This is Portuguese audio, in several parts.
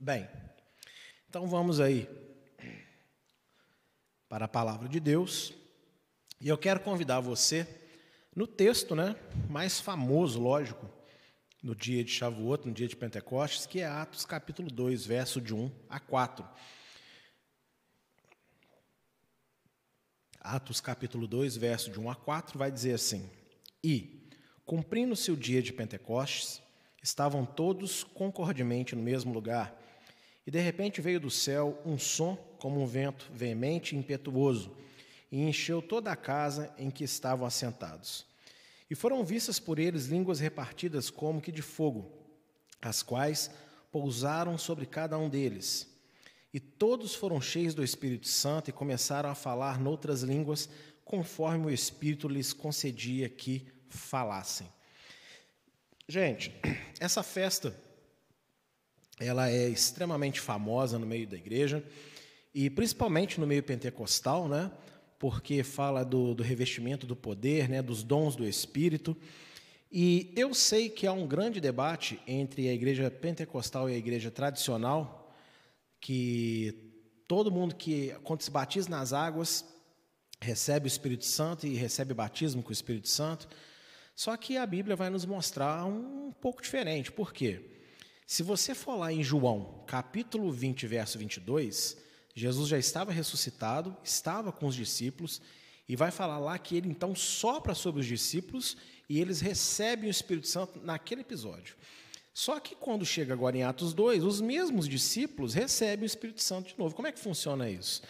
Bem, então vamos aí para a palavra de Deus. E eu quero convidar você no texto, né, mais famoso, lógico, no dia de Shavuot, no dia de Pentecostes, que é Atos capítulo 2, verso de 1 a 4. Atos capítulo 2, verso de 1 a 4, vai dizer assim: E, cumprindo-se o dia de Pentecostes, estavam todos concordemente no mesmo lugar, e de repente veio do céu um som como um vento veemente e impetuoso, e encheu toda a casa em que estavam assentados. E foram vistas por eles línguas repartidas como que de fogo, as quais pousaram sobre cada um deles. E todos foram cheios do Espírito Santo e começaram a falar noutras línguas, conforme o Espírito lhes concedia que falassem. Gente, essa festa ela é extremamente famosa no meio da igreja e principalmente no meio pentecostal, né? Porque fala do, do revestimento do poder, né? Dos dons do Espírito. E eu sei que há um grande debate entre a igreja pentecostal e a igreja tradicional, que todo mundo que quando se batiza nas águas recebe o Espírito Santo e recebe batismo com o Espírito Santo. Só que a Bíblia vai nos mostrar um pouco diferente. Por quê? Se você for lá em João, capítulo 20, verso 22, Jesus já estava ressuscitado, estava com os discípulos, e vai falar lá que ele então sopra sobre os discípulos e eles recebem o Espírito Santo naquele episódio. Só que quando chega agora em Atos 2, os mesmos discípulos recebem o Espírito Santo de novo. Como é que funciona isso?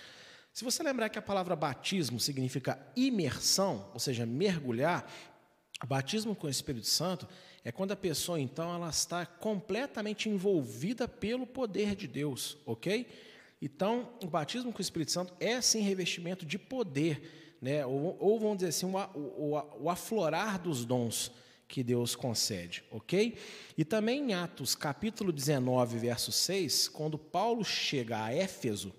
Se você lembrar que a palavra batismo significa imersão, ou seja, mergulhar, batismo com o Espírito Santo é quando a pessoa, então, ela está completamente envolvida pelo poder de Deus, ok? Então, o batismo com o Espírito Santo é, sim, revestimento de poder, né? ou, ou vamos dizer assim, o, o, o aflorar dos dons que Deus concede, ok? E também em Atos, capítulo 19, verso 6, quando Paulo chega a Éfeso,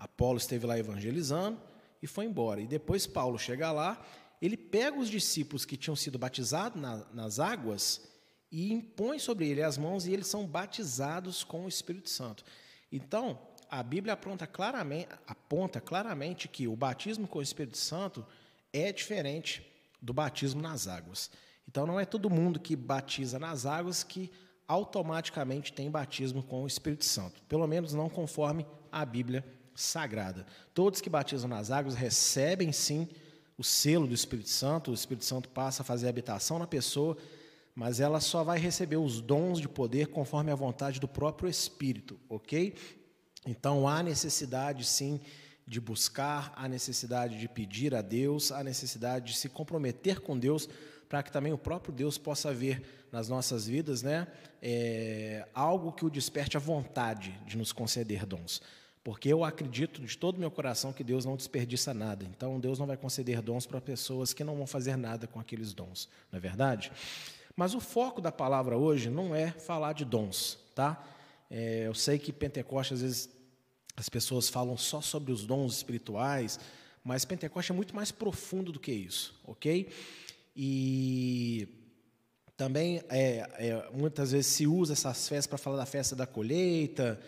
Apolo esteve lá evangelizando e foi embora. E depois Paulo chega lá ele pega os discípulos que tinham sido batizados na, nas águas e impõe sobre ele as mãos e eles são batizados com o Espírito Santo. Então, a Bíblia claramente, aponta claramente que o batismo com o Espírito Santo é diferente do batismo nas águas. Então, não é todo mundo que batiza nas águas que automaticamente tem batismo com o Espírito Santo. Pelo menos não conforme a Bíblia Sagrada. Todos que batizam nas águas recebem sim o selo do Espírito Santo, o Espírito Santo passa a fazer habitação na pessoa, mas ela só vai receber os dons de poder conforme a vontade do próprio Espírito, ok? Então há necessidade sim de buscar, há necessidade de pedir a Deus, há necessidade de se comprometer com Deus, para que também o próprio Deus possa ver nas nossas vidas, né, é, algo que o desperte a vontade de nos conceder dons. Porque eu acredito de todo o meu coração que Deus não desperdiça nada. Então, Deus não vai conceder dons para pessoas que não vão fazer nada com aqueles dons, não é verdade? Mas o foco da palavra hoje não é falar de dons, tá? É, eu sei que Pentecostes, às vezes, as pessoas falam só sobre os dons espirituais, mas Pentecostes é muito mais profundo do que isso, ok? E também, é, é, muitas vezes, se usa essas festas para falar da festa da colheita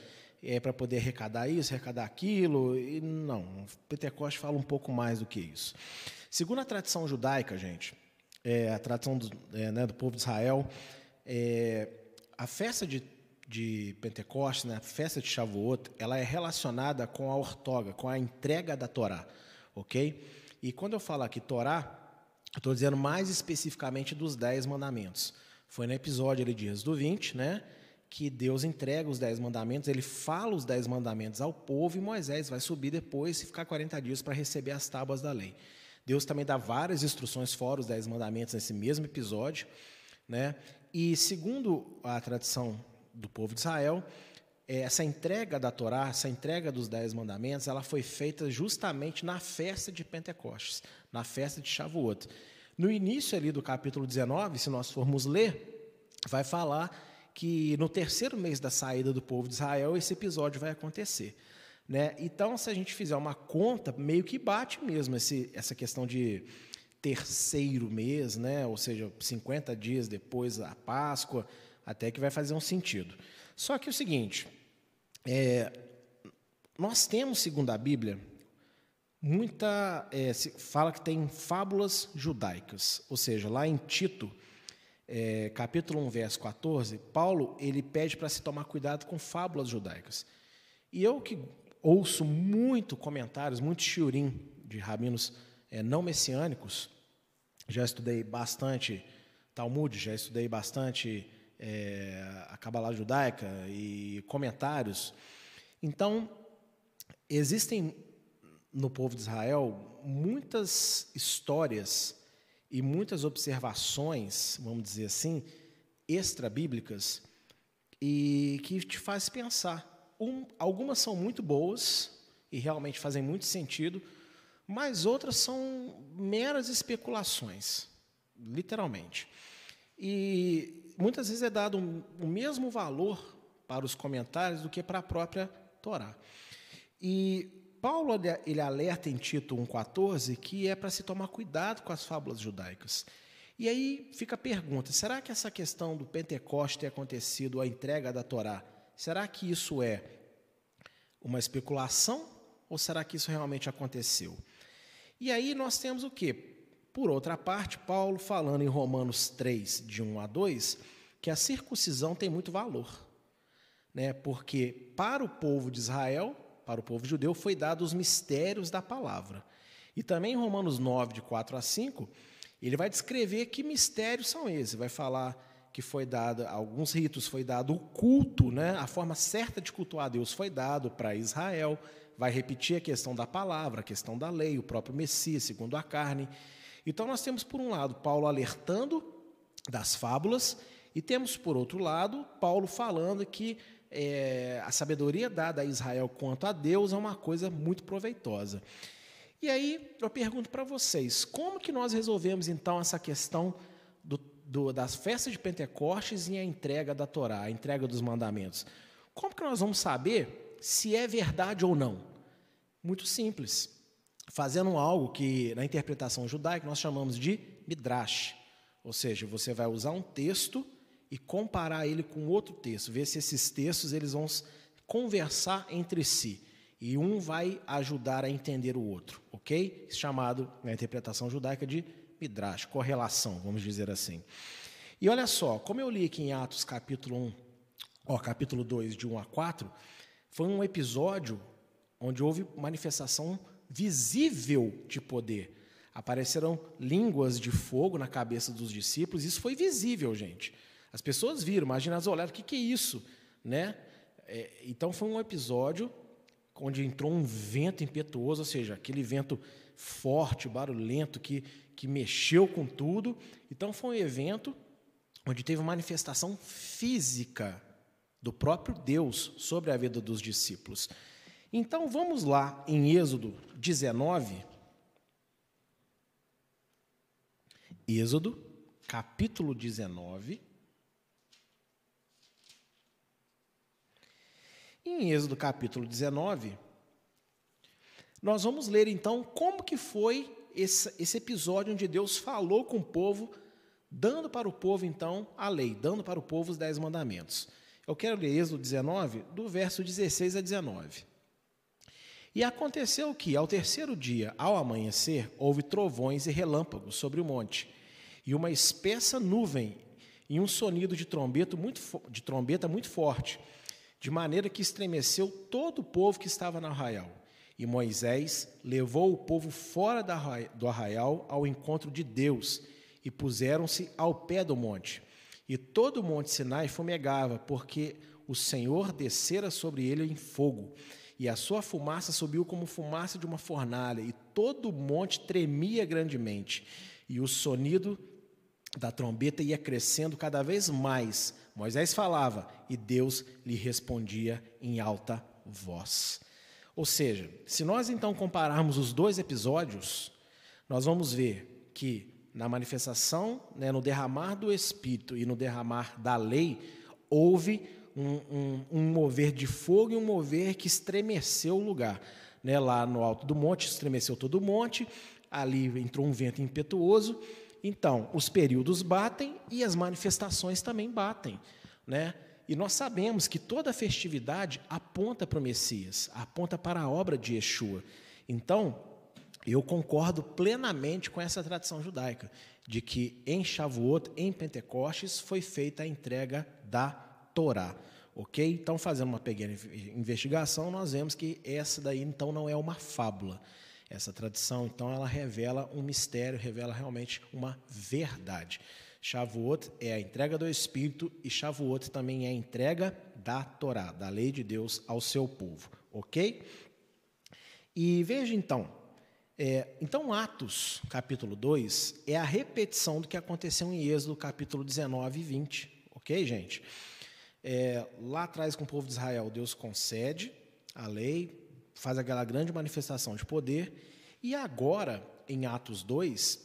é, para poder arrecadar isso, arrecadar aquilo. E não, Pentecoste fala um pouco mais do que isso. Segundo a tradição judaica, gente, é, a tradição do, é, né, do povo de Israel, é, a festa de, de Pentecostes, né, a festa de Shavuot, ela é relacionada com a ortoga, com a entrega da Torá, ok? E quando eu falo aqui Torá, eu estou dizendo mais especificamente dos Dez Mandamentos. Foi no episódio ali de Êxodo 20, né? Que Deus entrega os dez mandamentos, ele fala os dez mandamentos ao povo e Moisés vai subir depois e ficar 40 dias para receber as tábuas da lei. Deus também dá várias instruções fora os dez mandamentos nesse mesmo episódio, né? E segundo a tradição do povo de Israel, é, essa entrega da Torá, essa entrega dos dez mandamentos, ela foi feita justamente na festa de Pentecostes, na festa de Shavuot. No início ali do capítulo 19, se nós formos ler, vai falar que no terceiro mês da saída do povo de Israel esse episódio vai acontecer. Né? Então, se a gente fizer uma conta, meio que bate mesmo esse, essa questão de terceiro mês, né? ou seja, 50 dias depois da Páscoa, até que vai fazer um sentido. Só que é o seguinte, é, nós temos, segundo a Bíblia, muita. É, fala que tem fábulas judaicas, ou seja, lá em Tito, é, capítulo 1, verso 14, Paulo ele pede para se tomar cuidado com fábulas judaicas. E eu que ouço muito comentários, muito shiurim de rabinos é, não messiânicos, já estudei bastante Talmud, já estudei bastante é, a Kabbalah judaica e comentários. Então, existem no povo de Israel muitas histórias e muitas observações, vamos dizer assim, extra-bíblicas, e que te faz pensar. Um, algumas são muito boas e realmente fazem muito sentido, mas outras são meras especulações, literalmente. E muitas vezes é dado um, o mesmo valor para os comentários do que para a própria Torá. E Paulo ele alerta em Tito 1,14 que é para se tomar cuidado com as fábulas judaicas. E aí fica a pergunta: será que essa questão do Pentecoste ter acontecido, a entrega da Torá, será que isso é uma especulação ou será que isso realmente aconteceu? E aí nós temos o que? Por outra parte, Paulo falando em Romanos 3, de 1 a 2, que a circuncisão tem muito valor. Né? Porque para o povo de Israel, para o povo judeu foi dado os mistérios da palavra. E também em Romanos 9, de 4 a 5, ele vai descrever que mistérios são esses. Vai falar que foi dado, alguns ritos foi dado o culto, né? a forma certa de cultuar a Deus foi dado para Israel. Vai repetir a questão da palavra, a questão da lei, o próprio Messias, segundo a carne. Então nós temos, por um lado, Paulo alertando das fábulas, e temos, por outro lado, Paulo falando que é, a sabedoria dada a Israel quanto a Deus é uma coisa muito proveitosa. E aí eu pergunto para vocês, como que nós resolvemos então essa questão do, do, das festas de Pentecostes e a entrega da Torá, a entrega dos mandamentos? Como que nós vamos saber se é verdade ou não? Muito simples, fazendo algo que na interpretação judaica nós chamamos de midrash, ou seja, você vai usar um texto e comparar ele com outro texto, ver se esses textos eles vão conversar entre si e um vai ajudar a entender o outro, ok? Chamado na interpretação judaica de midrash, correlação, vamos dizer assim. E olha só, como eu li aqui em Atos capítulo 1, ó, capítulo 2, de 1 a 4, foi um episódio onde houve manifestação visível de poder. Apareceram línguas de fogo na cabeça dos discípulos, isso foi visível, gente. As pessoas viram, imagina as olharam, o que, que é isso? Né? É, então foi um episódio onde entrou um vento impetuoso, ou seja, aquele vento forte, barulhento, que, que mexeu com tudo. Então foi um evento onde teve uma manifestação física do próprio Deus sobre a vida dos discípulos. Então vamos lá em Êxodo 19. Êxodo, capítulo 19. Em Êxodo capítulo 19, nós vamos ler então como que foi esse, esse episódio onde Deus falou com o povo, dando para o povo então a lei, dando para o povo os dez mandamentos. Eu quero ler Êxodo 19, do verso 16 a 19. E aconteceu que, ao terceiro dia, ao amanhecer, houve trovões e relâmpagos sobre o monte, e uma espessa nuvem, e um sonido de muito, de trombeta muito forte, de maneira que estremeceu todo o povo que estava no arraial. E Moisés levou o povo fora do arraial ao encontro de Deus, e puseram-se ao pé do monte. E todo o monte Sinai fumegava, porque o Senhor descera sobre ele em fogo, e a sua fumaça subiu como fumaça de uma fornalha, e todo o monte tremia grandemente, e o sonido da trombeta ia crescendo cada vez mais. Moisés falava e Deus lhe respondia em alta voz. Ou seja, se nós então compararmos os dois episódios, nós vamos ver que na manifestação, né, no derramar do Espírito e no derramar da lei, houve um, um, um mover de fogo e um mover que estremeceu o lugar. Né, lá no alto do monte, estremeceu todo o monte, ali entrou um vento impetuoso, então, os períodos batem e as manifestações também batem. né? E nós sabemos que toda festividade aponta para o Messias, aponta para a obra de Yeshua. Então, eu concordo plenamente com essa tradição judaica, de que em Shavuot, em Pentecostes, foi feita a entrega da Torá. Ok? Então, fazendo uma pequena investigação, nós vemos que essa daí, então, não é uma fábula. Essa tradição, então, ela revela um mistério, revela realmente uma verdade. Shavuot é a entrega do Espírito e Shavuot também é a entrega da Torá, da lei de Deus ao seu povo, ok? E veja então, é, então Atos capítulo 2 é a repetição do que aconteceu em Êxodo capítulo 19 e 20, ok, gente? É, lá atrás com o povo de Israel, Deus concede a lei, faz aquela grande manifestação de poder, e agora, em Atos 2,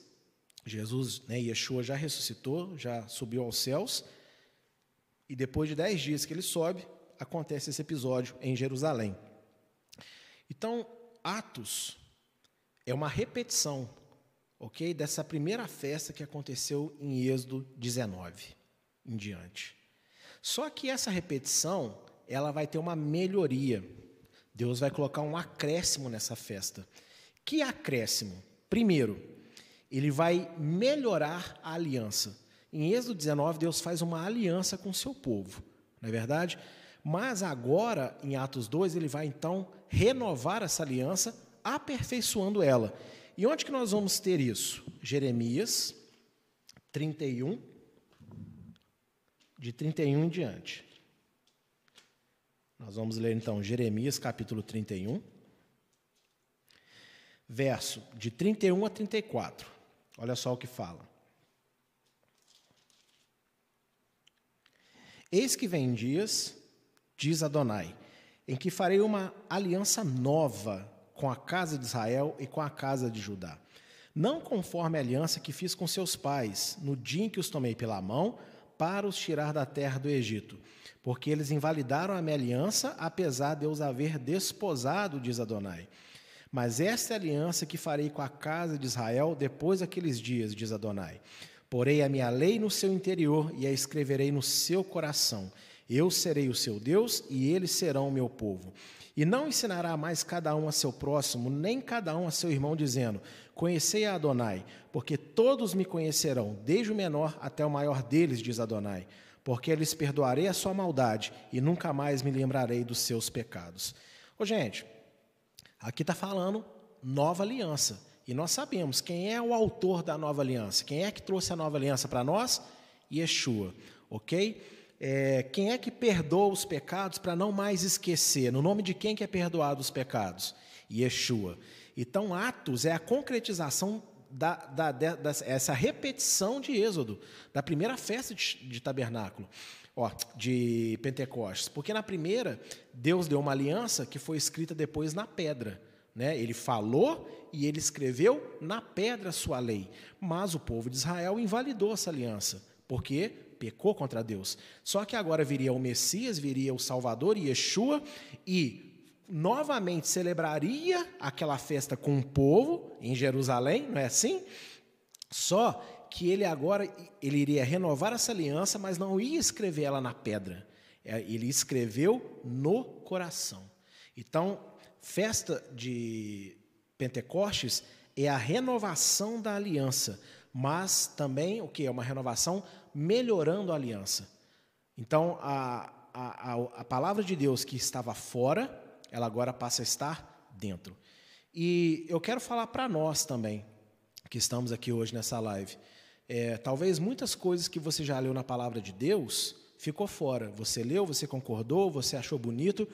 Jesus, né, Yeshua já ressuscitou, já subiu aos céus, e depois de dez dias que ele sobe, acontece esse episódio em Jerusalém. Então, Atos é uma repetição, ok, dessa primeira festa que aconteceu em Êxodo 19 em diante. Só que essa repetição, ela vai ter uma melhoria. Deus vai colocar um acréscimo nessa festa. Que acréscimo? Primeiro, ele vai melhorar a aliança. Em Êxodo 19, Deus faz uma aliança com o seu povo, não é verdade? Mas agora, em Atos 2, ele vai então renovar essa aliança, aperfeiçoando ela. E onde que nós vamos ter isso? Jeremias 31, de 31 em diante. Nós vamos ler então Jeremias capítulo 31, verso de 31 a 34. Olha só o que fala. Eis que vem dias, diz Adonai, em que farei uma aliança nova com a casa de Israel e com a casa de Judá. Não conforme a aliança que fiz com seus pais, no dia em que os tomei pela mão, para os tirar da terra do Egito, porque eles invalidaram a minha aliança, apesar de eu os haver desposado, diz Adonai. Mas esta é a aliança que farei com a casa de Israel depois daqueles dias, diz Adonai. Porei a minha lei no seu interior e a escreverei no seu coração. Eu serei o seu Deus e eles serão o meu povo. E não ensinará mais cada um a seu próximo, nem cada um a seu irmão, dizendo: Conhecei a Adonai, porque todos me conhecerão, desde o menor até o maior deles, diz Adonai. Porque lhes perdoarei a sua maldade e nunca mais me lembrarei dos seus pecados. Ô, gente, Aqui está falando nova aliança. E nós sabemos quem é o autor da nova aliança. Quem é que trouxe a nova aliança para nós? Yeshua. Ok? É, quem é que perdoa os pecados para não mais esquecer? No nome de quem que é perdoado os pecados? Yeshua. Então, Atos é a concretização da, da, dessa repetição de Êxodo, da primeira festa de, de tabernáculo, ó, de Pentecostes. Porque na primeira, Deus deu uma aliança que foi escrita depois na pedra. Né? Ele falou e ele escreveu na pedra a sua lei. Mas o povo de Israel invalidou essa aliança, porque pecou contra Deus. Só que agora viria o Messias, viria o Salvador, Yeshua, e novamente celebraria aquela festa com o povo em Jerusalém, não é assim? Só que ele agora ele iria renovar essa aliança, mas não ia escrever ela na pedra. É, ele escreveu no coração. Então, festa de Pentecostes é a renovação da aliança, mas também o que é uma renovação melhorando a aliança. Então, a, a, a, a palavra de Deus que estava fora ela agora passa a estar dentro. E eu quero falar para nós também, que estamos aqui hoje nessa live. É, talvez muitas coisas que você já leu na palavra de Deus ficou fora. Você leu, você concordou, você achou bonito,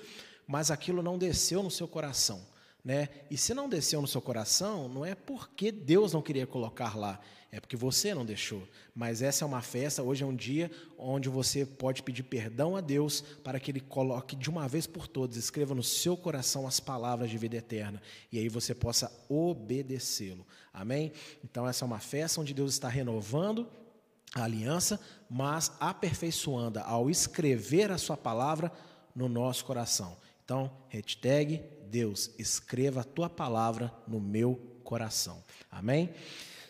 mas aquilo não desceu no seu coração. Né? E se não desceu no seu coração, não é porque Deus não queria colocar lá, é porque você não deixou. Mas essa é uma festa, hoje é um dia onde você pode pedir perdão a Deus para que Ele coloque de uma vez por todas, escreva no seu coração as palavras de vida eterna e aí você possa obedecê-lo. Amém? Então, essa é uma festa onde Deus está renovando a aliança, mas aperfeiçoando ao escrever a Sua palavra no nosso coração. Então, hashtag Deus, escreva a tua palavra no meu coração. Amém?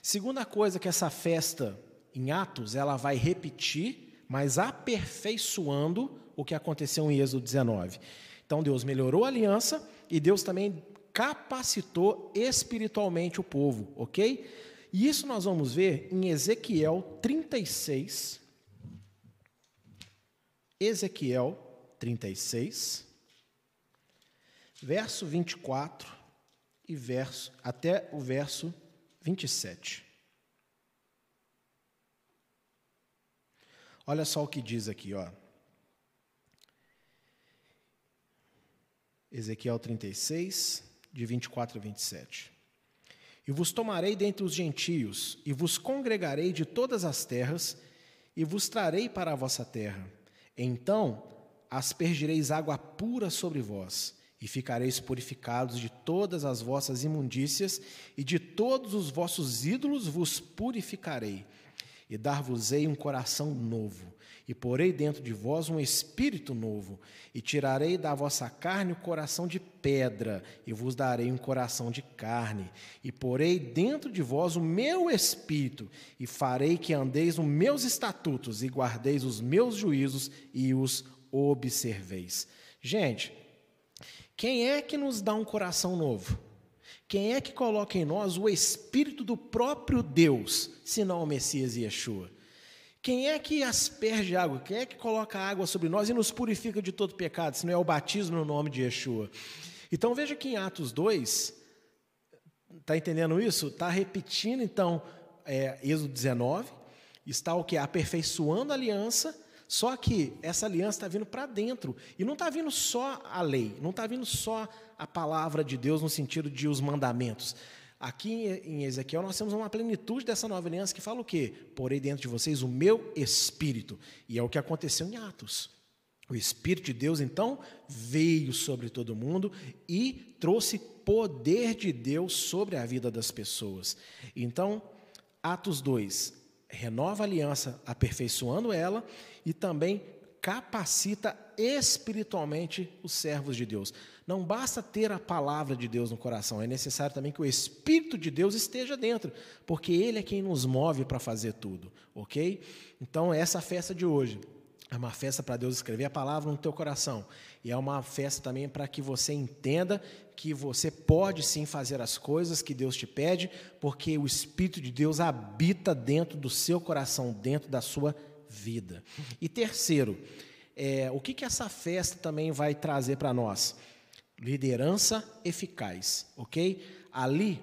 Segunda coisa que essa festa em Atos, ela vai repetir mas aperfeiçoando o que aconteceu em Êxodo 19. Então Deus melhorou a aliança e Deus também capacitou espiritualmente o povo, ok? E isso nós vamos ver em Ezequiel 36. Ezequiel 36, verso 24 e verso até o verso 27. Olha só o que diz aqui, ó. Ezequiel 36, de 24 a 27. E vos tomarei dentre os gentios, e vos congregarei de todas as terras, e vos trarei para a vossa terra. Então aspergireis água pura sobre vós, e ficareis purificados de todas as vossas imundícias, e de todos os vossos ídolos vos purificarei, e dar-vos-ei um coração novo, e porei dentro de vós um espírito novo, e tirarei da vossa carne o coração de pedra, e vos darei um coração de carne, e porei dentro de vós o meu espírito, e farei que andeis nos meus estatutos, e guardeis os meus juízos e os observeis. Gente, quem é que nos dá um coração novo? Quem é que coloca em nós o espírito do próprio Deus, senão o Messias e Yeshua? Quem é que asperge água? Quem é que coloca água sobre nós e nos purifica de todo pecado, se não é o batismo no nome de Yeshua? Então veja que em Atos 2, está entendendo isso? Está repetindo então é, Êxodo 19, está o que? Aperfeiçoando a aliança, só que essa aliança está vindo para dentro. E não está vindo só a lei, não está vindo só a palavra de Deus no sentido de os mandamentos. Aqui em Ezequiel nós temos uma plenitude dessa nova aliança que fala o quê? Porei dentro de vocês o meu espírito. E é o que aconteceu em Atos. O Espírito de Deus, então, veio sobre todo mundo e trouxe poder de Deus sobre a vida das pessoas. Então, Atos 2, renova a aliança, aperfeiçoando ela e também capacita espiritualmente os servos de Deus. Não basta ter a palavra de Deus no coração, é necessário também que o Espírito de Deus esteja dentro, porque Ele é quem nos move para fazer tudo, ok? Então, essa festa de hoje é uma festa para Deus escrever a palavra no teu coração, e é uma festa também para que você entenda que você pode sim fazer as coisas que Deus te pede, porque o Espírito de Deus habita dentro do seu coração, dentro da sua vida. E terceiro, é, o que, que essa festa também vai trazer para nós? Liderança eficaz, ok? Ali,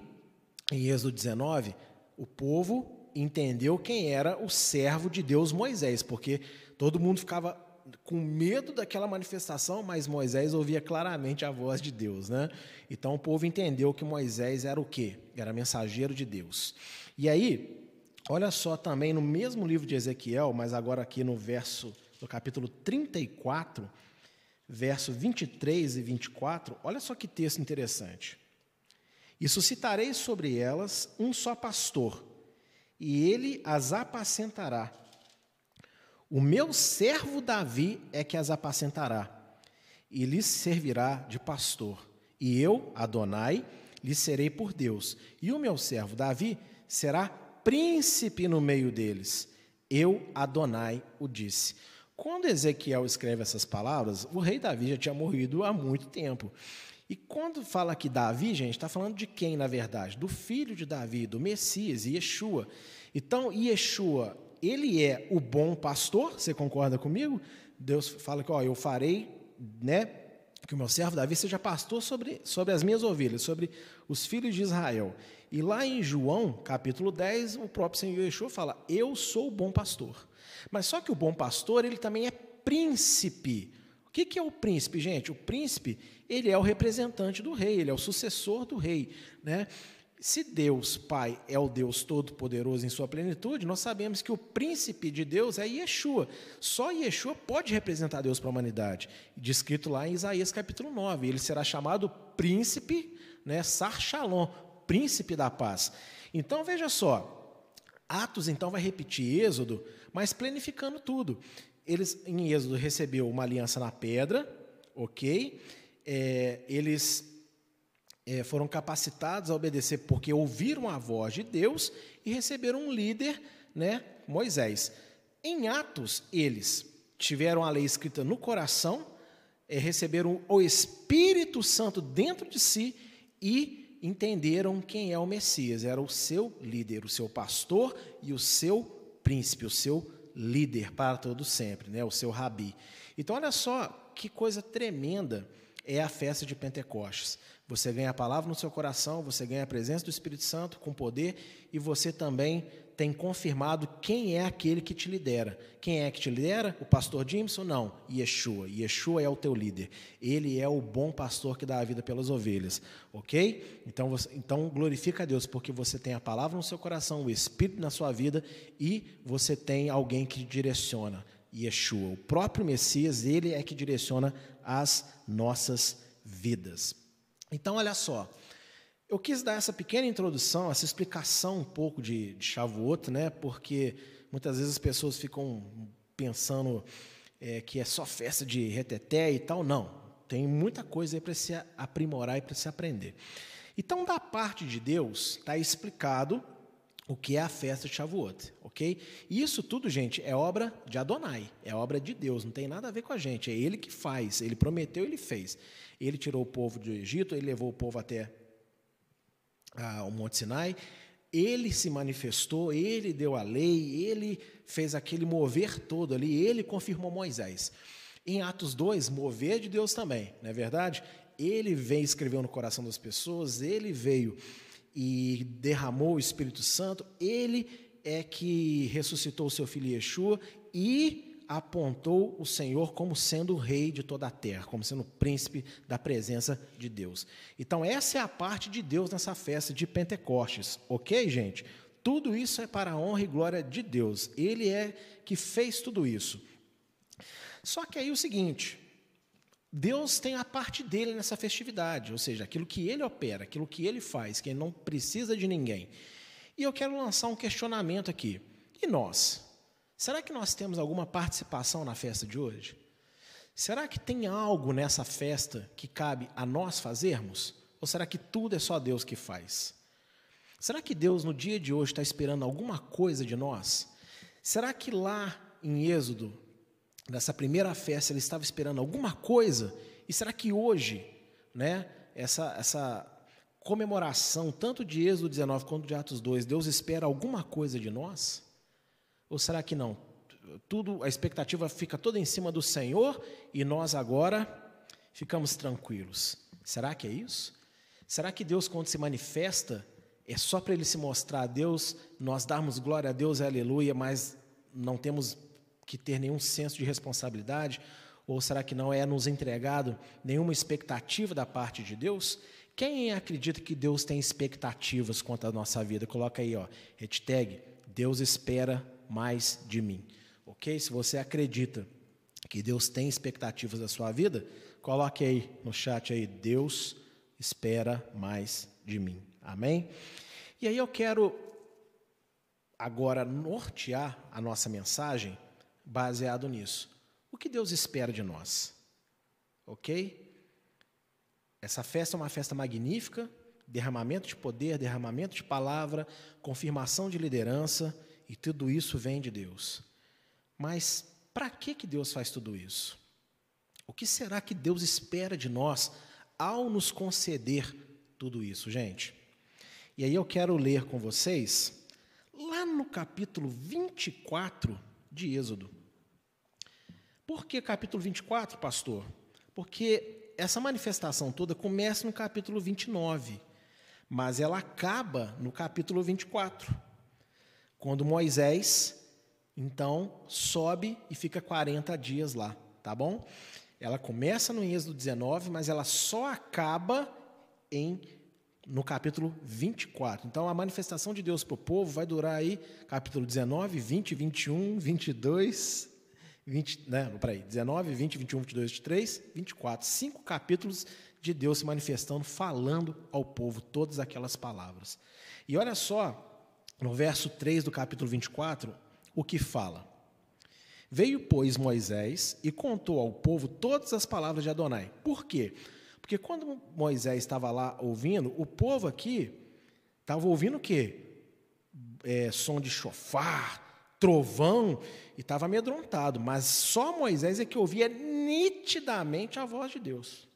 em Êxodo 19, o povo entendeu quem era o servo de Deus Moisés, porque todo mundo ficava com medo daquela manifestação, mas Moisés ouvia claramente a voz de Deus, né? Então o povo entendeu que Moisés era o quê? Era mensageiro de Deus. E aí, olha só também no mesmo livro de Ezequiel, mas agora aqui no verso, no capítulo 34, verso 23 e 24, olha só que texto interessante. E suscitarei sobre elas um só pastor, e ele as apacentará. O meu servo Davi é que as apacentará, e lhes servirá de pastor. E eu, Adonai, lhe serei por Deus. E o meu servo Davi será príncipe no meio deles. Eu, Adonai, o disse. Quando Ezequiel escreve essas palavras, o rei Davi já tinha morrido há muito tempo. E quando fala que Davi, gente, está falando de quem, na verdade? Do filho de Davi, do Messias, Yeshua. Então, Yeshua, ele é o bom pastor, você concorda comigo? Deus fala que, ó, eu farei, né, que o meu servo Davi seja pastor sobre, sobre as minhas ovelhas, sobre os filhos de Israel. E lá em João, capítulo 10, o próprio Senhor Yeshua fala: Eu sou o bom pastor. Mas só que o bom pastor, ele também é príncipe. O que, que é o príncipe, gente? O príncipe, ele é o representante do rei, ele é o sucessor do rei. Né? Se Deus, Pai, é o Deus Todo-Poderoso em sua plenitude, nós sabemos que o príncipe de Deus é Yeshua. Só Yeshua pode representar Deus para a humanidade. Descrito lá em Isaías capítulo 9. Ele será chamado príncipe, né, Sar Shalom, príncipe da paz. Então veja só, Atos então vai repetir Êxodo, mas planificando tudo. Eles, em Êxodo, recebeu uma aliança na pedra, ok? É, eles é, foram capacitados a obedecer porque ouviram a voz de Deus e receberam um líder, né, Moisés. Em Atos, eles tiveram a lei escrita no coração, é, receberam o Espírito Santo dentro de si e entenderam quem é o Messias. Era o seu líder, o seu pastor e o seu príncipe, o seu líder para todo sempre, né? o seu rabi. Então, olha só que coisa tremenda é a festa de Pentecostes. Você ganha a palavra no seu coração, você ganha a presença do Espírito Santo com poder e você também tem confirmado quem é aquele que te lidera. Quem é que te lidera? O pastor Jimson? Não, Yeshua. Yeshua é o teu líder. Ele é o bom pastor que dá a vida pelas ovelhas, ok? Então, você, então glorifica a Deus porque você tem a palavra no seu coração, o Espírito na sua vida e você tem alguém que direciona. Yeshua, o próprio Messias, ele é que direciona as nossas vidas. Então, olha só, eu quis dar essa pequena introdução, essa explicação um pouco de, de Shavuot, né? Porque muitas vezes as pessoas ficam pensando é, que é só festa de reteté e tal. Não, tem muita coisa aí para se aprimorar e para se aprender. Então, da parte de Deus, está explicado o que é a festa de Shavuot, ok? Isso tudo, gente, é obra de Adonai, é obra de Deus, não tem nada a ver com a gente, é Ele que faz, Ele prometeu, Ele fez. Ele tirou o povo do Egito, Ele levou o povo até ah, o Monte Sinai, Ele se manifestou, Ele deu a lei, Ele fez aquele mover todo ali, Ele confirmou Moisés. Em Atos 2, mover de Deus também, não é verdade? Ele veio escreveu no coração das pessoas, Ele veio e derramou o Espírito Santo, ele é que ressuscitou seu filho Yeshua e apontou o Senhor como sendo o rei de toda a terra, como sendo o príncipe da presença de Deus. Então, essa é a parte de Deus nessa festa de Pentecostes, ok, gente? Tudo isso é para a honra e glória de Deus. Ele é que fez tudo isso. Só que aí o seguinte, Deus tem a parte dele nessa festividade, ou seja, aquilo que ele opera, aquilo que ele faz, que ele não precisa de ninguém. E eu quero lançar um questionamento aqui. E nós? Será que nós temos alguma participação na festa de hoje? Será que tem algo nessa festa que cabe a nós fazermos? Ou será que tudo é só Deus que faz? Será que Deus no dia de hoje está esperando alguma coisa de nós? Será que lá em Êxodo nessa primeira festa, ele estava esperando alguma coisa, e será que hoje, né, essa, essa comemoração, tanto de Êxodo 19 quanto de Atos 2, Deus espera alguma coisa de nós? Ou será que não? Tudo, a expectativa fica toda em cima do Senhor e nós agora ficamos tranquilos. Será que é isso? Será que Deus, quando se manifesta, é só para Ele se mostrar a Deus, nós darmos glória a Deus, aleluia, mas não temos que ter nenhum senso de responsabilidade? Ou será que não é nos entregado nenhuma expectativa da parte de Deus? Quem acredita que Deus tem expectativas quanto à nossa vida? Coloca aí, ó, hashtag Deus espera mais de mim. Ok? Se você acredita que Deus tem expectativas da sua vida, coloque aí no chat aí, Deus espera mais de mim. Amém? E aí eu quero agora nortear a nossa mensagem baseado nisso. O que Deus espera de nós? Ok? Essa festa é uma festa magnífica, derramamento de poder, derramamento de palavra, confirmação de liderança, e tudo isso vem de Deus. Mas para que, que Deus faz tudo isso? O que será que Deus espera de nós ao nos conceder tudo isso, gente? E aí eu quero ler com vocês, lá no capítulo 24 de Êxodo. Por que capítulo 24, pastor? Porque essa manifestação toda começa no capítulo 29, mas ela acaba no capítulo 24, quando Moisés, então, sobe e fica 40 dias lá, tá bom? Ela começa no Êxodo 19, mas ela só acaba em no capítulo 24. Então, a manifestação de Deus para o povo vai durar aí capítulo 19, 20, 21, 22, 20, né, peraí, 19, 20, 21, 22, 23, 24. Cinco capítulos de Deus se manifestando, falando ao povo todas aquelas palavras. E olha só, no verso 3 do capítulo 24, o que fala. Veio, pois, Moisés e contou ao povo todas as palavras de Adonai. Por quê? Porque quando Moisés estava lá ouvindo, o povo aqui estava ouvindo o quê? É, som de chofar, trovão e estava amedrontado, mas só Moisés é que ouvia nitidamente a voz de Deus,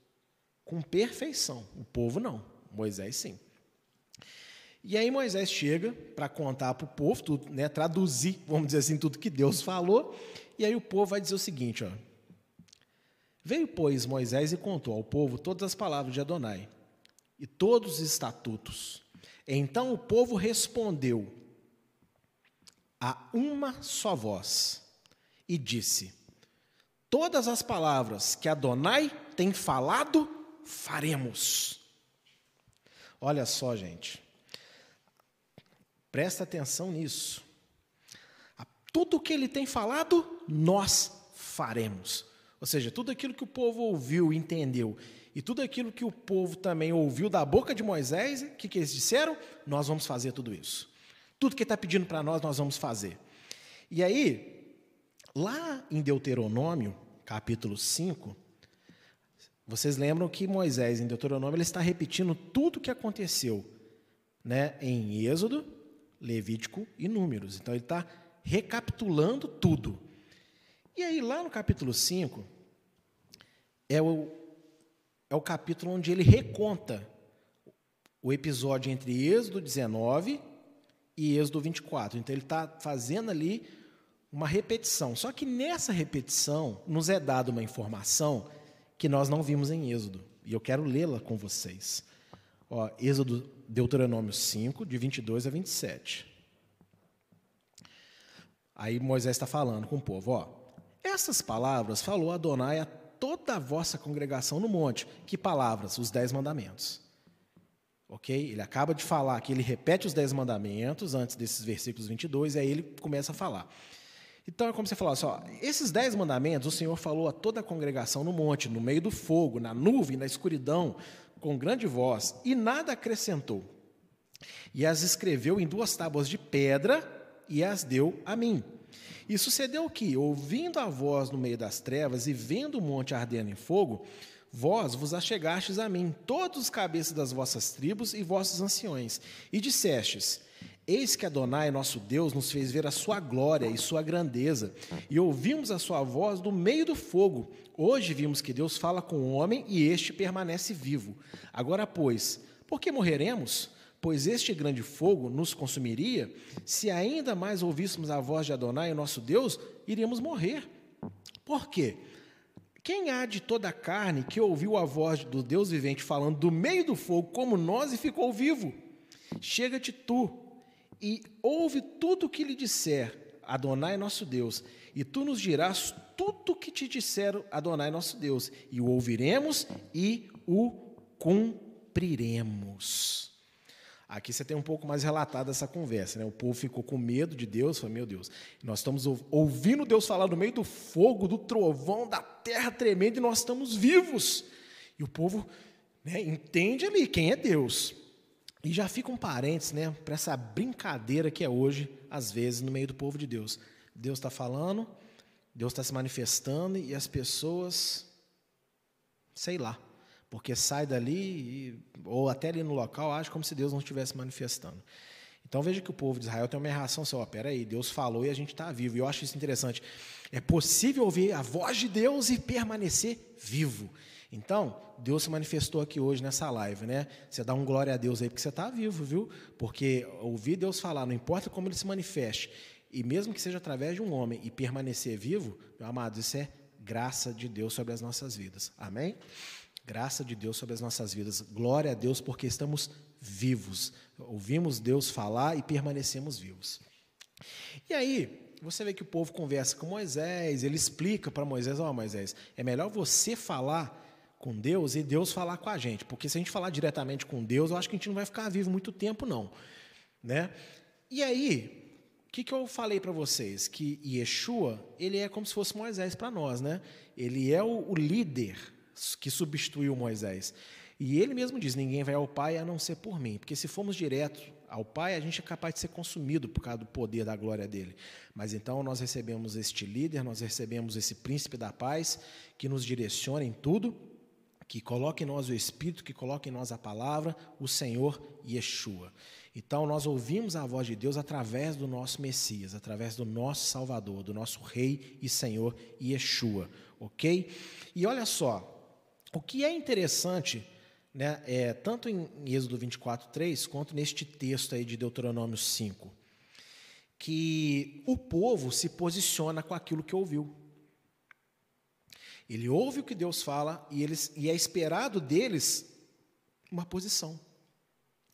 com perfeição. O povo não, Moisés sim. E aí Moisés chega para contar para o povo, tudo, né, traduzir, vamos dizer assim, tudo que Deus falou, e aí o povo vai dizer o seguinte, ó, Veio, pois, Moisés e contou ao povo todas as palavras de Adonai e todos os estatutos. Então o povo respondeu a uma só voz e disse: Todas as palavras que Adonai tem falado, faremos. Olha só, gente. Presta atenção nisso. Tudo que ele tem falado, nós faremos. Ou seja, tudo aquilo que o povo ouviu entendeu, e tudo aquilo que o povo também ouviu da boca de Moisés, o que, que eles disseram? Nós vamos fazer tudo isso. Tudo que está pedindo para nós, nós vamos fazer. E aí, lá em Deuteronômio, capítulo 5, vocês lembram que Moisés, em Deuteronômio, ele está repetindo tudo o que aconteceu né, em Êxodo, Levítico e Números. Então, ele está recapitulando tudo. E aí, lá no capítulo 5, é o, é o capítulo onde ele reconta o episódio entre Êxodo 19 e Êxodo 24. Então, ele está fazendo ali uma repetição. Só que nessa repetição nos é dada uma informação que nós não vimos em Êxodo. E eu quero lê-la com vocês. Ó, Êxodo, Deuteronômio 5, de 22 a 27. Aí Moisés está falando com o povo, ó. Essas palavras falou Adonai a toda a vossa congregação no monte. Que palavras? Os dez mandamentos. Ok? Ele acaba de falar que ele repete os dez mandamentos antes desses versículos 22, e aí ele começa a falar. Então é como você falou assim, ó, esses dez mandamentos o Senhor falou a toda a congregação no monte, no meio do fogo, na nuvem, na escuridão, com grande voz, e nada acrescentou. E as escreveu em duas tábuas de pedra e as deu a mim. E sucedeu que, ouvindo a voz no meio das trevas e vendo o monte ardendo em fogo, vós vos achegastes a mim, todos os cabeças das vossas tribos e vossos anciões, e dissestes: Eis que Adonai, nosso Deus, nos fez ver a sua glória e sua grandeza, e ouvimos a sua voz no meio do fogo. Hoje vimos que Deus fala com o homem e este permanece vivo. Agora, pois, por que morreremos? pois este grande fogo nos consumiria, se ainda mais ouvíssemos a voz de Adonai, nosso Deus, iríamos morrer. Por quê? Quem há de toda a carne que ouviu a voz do Deus vivente falando do meio do fogo como nós e ficou vivo? Chega-te tu e ouve tudo o que lhe disser Adonai nosso Deus, e tu nos dirás tudo o que te disser Adonai nosso Deus, e o ouviremos e o cumpriremos. Aqui você tem um pouco mais relatado essa conversa, né? O povo ficou com medo de Deus, falou, meu Deus, nós estamos ouvindo Deus falar no meio do fogo, do trovão, da terra tremenda, e nós estamos vivos. E o povo né, entende ali quem é Deus. E já fica um parênteses né, para essa brincadeira que é hoje, às vezes, no meio do povo de Deus. Deus está falando, Deus está se manifestando, e as pessoas, sei lá, porque sai dali, ou até ali no local, age como se Deus não estivesse manifestando. Então veja que o povo de Israel tem uma reação assim, ó, peraí, Deus falou e a gente está vivo. E eu acho isso interessante. É possível ouvir a voz de Deus e permanecer vivo. Então, Deus se manifestou aqui hoje nessa live, né? Você dá um glória a Deus aí porque você está vivo, viu? Porque ouvir Deus falar, não importa como ele se manifeste, e mesmo que seja através de um homem e permanecer vivo, meu amado, isso é graça de Deus sobre as nossas vidas. Amém? Graça de Deus sobre as nossas vidas. Glória a Deus porque estamos vivos. Ouvimos Deus falar e permanecemos vivos. E aí, você vê que o povo conversa com Moisés, ele explica para Moisés: Ó, oh, Moisés, é melhor você falar com Deus e Deus falar com a gente, porque se a gente falar diretamente com Deus, eu acho que a gente não vai ficar vivo muito tempo, não. Né? E aí, o que, que eu falei para vocês? Que Yeshua, ele é como se fosse Moisés para nós, né? Ele é o, o líder que substituiu Moisés. E ele mesmo diz: ninguém vai ao Pai a não ser por mim, porque se formos direto ao Pai, a gente é capaz de ser consumido por causa do poder da glória dele. Mas então nós recebemos este líder, nós recebemos esse príncipe da paz que nos direciona em tudo, que coloque em nós o Espírito, que coloque em nós a palavra, o Senhor Yeshua. Então, nós ouvimos a voz de Deus através do nosso Messias, através do nosso Salvador, do nosso Rei e Senhor Yeshua, ok? E olha só, o que é interessante, né, é, tanto em Êxodo 24, 3, quanto neste texto aí de Deuteronômio 5, que o povo se posiciona com aquilo que ouviu. Ele ouve o que Deus fala e, eles, e é esperado deles uma posição.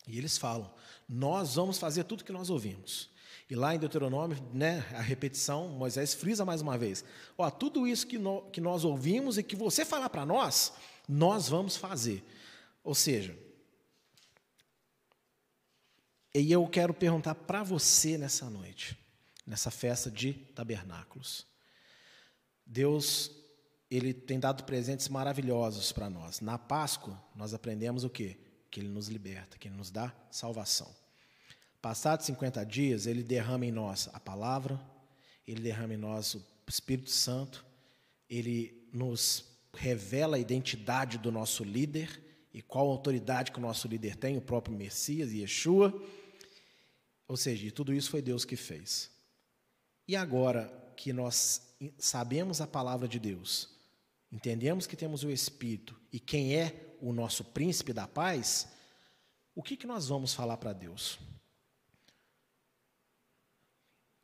E eles falam: Nós vamos fazer tudo que nós ouvimos. E lá em Deuteronômio, né, a repetição, Moisés frisa mais uma vez: Ó, tudo isso que, no, que nós ouvimos e que você falar para nós, nós vamos fazer. Ou seja, e eu quero perguntar para você nessa noite, nessa festa de tabernáculos. Deus ele tem dado presentes maravilhosos para nós. Na Páscoa, nós aprendemos o quê? Que ele nos liberta, que ele nos dá salvação. Passados 50 dias, ele derrama em nós a palavra, ele derrama em nós o Espírito Santo, ele nos revela a identidade do nosso líder e qual autoridade que o nosso líder tem, o próprio Messias, Yeshua. Ou seja, tudo isso foi Deus que fez. E agora que nós sabemos a palavra de Deus, entendemos que temos o Espírito e quem é o nosso príncipe da paz, o que, que nós vamos falar para Deus?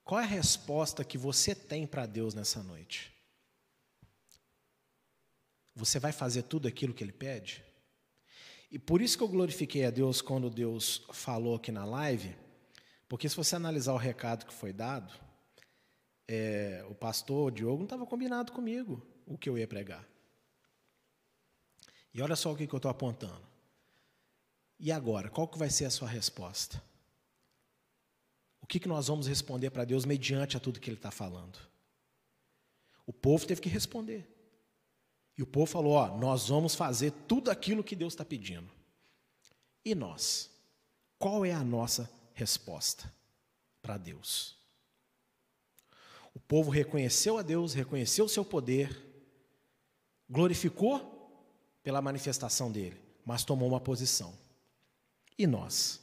Qual é a resposta que você tem para Deus nessa noite? Você vai fazer tudo aquilo que Ele pede? E por isso que eu glorifiquei a Deus quando Deus falou aqui na live, porque se você analisar o recado que foi dado, é, o pastor Diogo não estava combinado comigo o que eu ia pregar. E olha só o que, que eu estou apontando. E agora, qual que vai ser a sua resposta? O que, que nós vamos responder para Deus mediante a tudo que Ele está falando? O povo teve que responder. E o povo falou: Ó, nós vamos fazer tudo aquilo que Deus está pedindo. E nós? Qual é a nossa resposta para Deus? O povo reconheceu a Deus, reconheceu o seu poder, glorificou pela manifestação dele, mas tomou uma posição. E nós?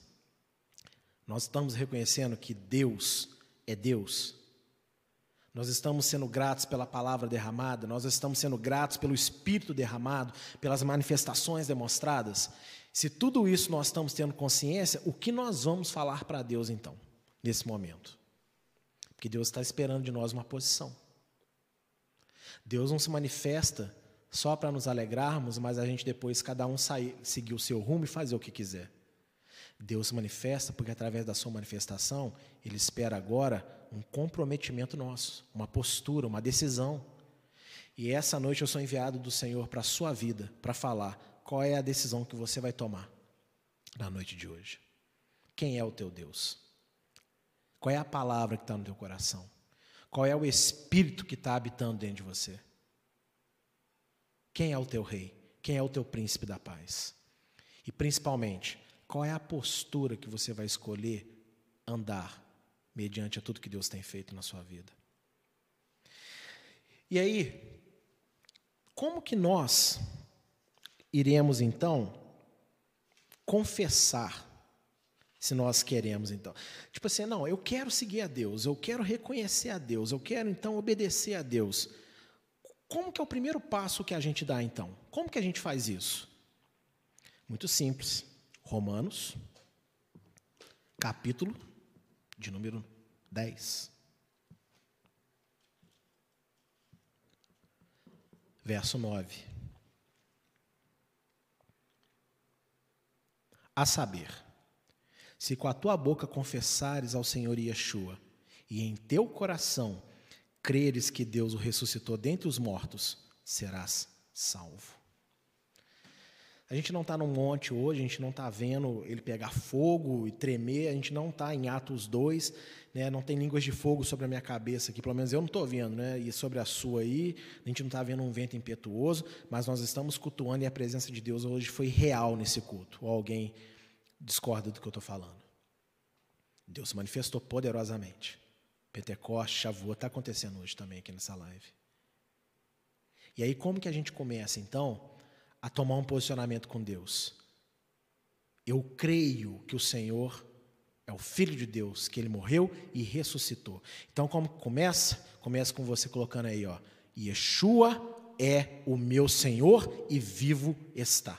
Nós estamos reconhecendo que Deus é Deus. Nós estamos sendo gratos pela palavra derramada, nós estamos sendo gratos pelo Espírito derramado, pelas manifestações demonstradas. Se tudo isso nós estamos tendo consciência, o que nós vamos falar para Deus então, nesse momento? Porque Deus está esperando de nós uma posição. Deus não se manifesta só para nos alegrarmos, mas a gente depois, cada um sair, seguir o seu rumo e fazer o que quiser. Deus se manifesta porque, através da sua manifestação, Ele espera agora um comprometimento nosso, uma postura, uma decisão. E essa noite eu sou enviado do Senhor para a sua vida, para falar qual é a decisão que você vai tomar na noite de hoje. Quem é o teu Deus? Qual é a palavra que está no teu coração? Qual é o Espírito que está habitando dentro de você? Quem é o teu rei? Quem é o teu príncipe da paz? E principalmente, qual é a postura que você vai escolher andar mediante a tudo que Deus tem feito na sua vida? E aí, como que nós iremos então confessar se nós queremos então. Tipo assim, não, eu quero seguir a Deus, eu quero reconhecer a Deus, eu quero então obedecer a Deus. Como que é o primeiro passo que a gente dá então? Como que a gente faz isso? Muito simples. Romanos, capítulo de número 10. Verso 9. A saber, se com a tua boca confessares ao Senhor Yeshua, e em teu coração creres que Deus o ressuscitou dentre os mortos, serás salvo. A gente não está num monte hoje, a gente não está vendo ele pegar fogo e tremer, a gente não está em Atos 2, né, não tem línguas de fogo sobre a minha cabeça aqui, pelo menos eu não estou vendo, né, e sobre a sua aí, a gente não está vendo um vento impetuoso, mas nós estamos cultuando e a presença de Deus hoje foi real nesse culto. Ou alguém discorda do que eu estou falando? Deus se manifestou poderosamente. Pentecoste, Shavuot, está acontecendo hoje também aqui nessa live. E aí, como que a gente começa, então, a tomar um posicionamento com Deus. Eu creio que o Senhor é o Filho de Deus, que ele morreu e ressuscitou. Então, como começa? Começa com você colocando aí, ó. Yeshua é o meu Senhor e vivo está.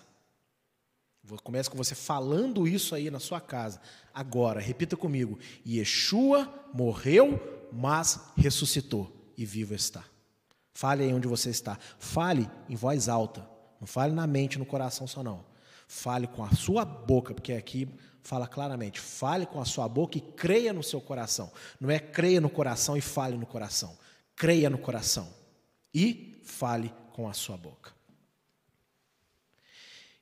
Começa com você falando isso aí na sua casa. Agora, repita comigo: Yeshua morreu, mas ressuscitou e vivo está. Fale aí onde você está. Fale em voz alta. Não fale na mente, no coração só não. Fale com a sua boca, porque aqui fala claramente: fale com a sua boca e creia no seu coração. Não é creia no coração e fale no coração. Creia no coração e fale com a sua boca.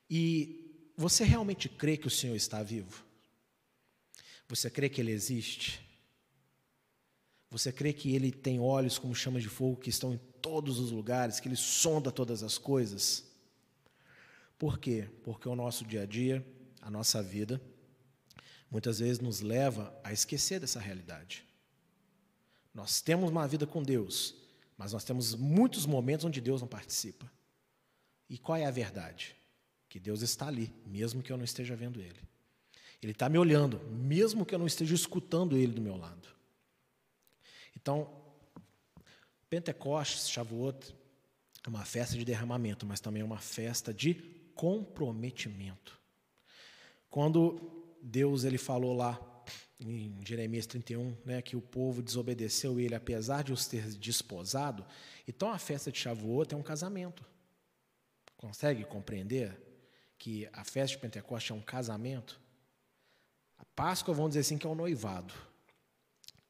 E você realmente crê que o Senhor está vivo? Você crê que Ele existe? Você crê que Ele tem olhos como chamas de fogo que estão em todos os lugares, que Ele sonda todas as coisas? Por quê? Porque o nosso dia a dia, a nossa vida, muitas vezes nos leva a esquecer dessa realidade. Nós temos uma vida com Deus, mas nós temos muitos momentos onde Deus não participa. E qual é a verdade? Que Deus está ali, mesmo que eu não esteja vendo Ele. Ele está me olhando, mesmo que eu não esteja escutando Ele do meu lado. Então, Pentecostes, Shavuot, é uma festa de derramamento, mas também é uma festa de comprometimento. Quando Deus ele falou lá em Jeremias 31, né, que o povo desobedeceu ele, apesar de os ter desposado, então a festa de Shavuot é um casamento. Consegue compreender que a festa de Pentecostes é um casamento? A Páscoa, vamos dizer assim, que é o noivado.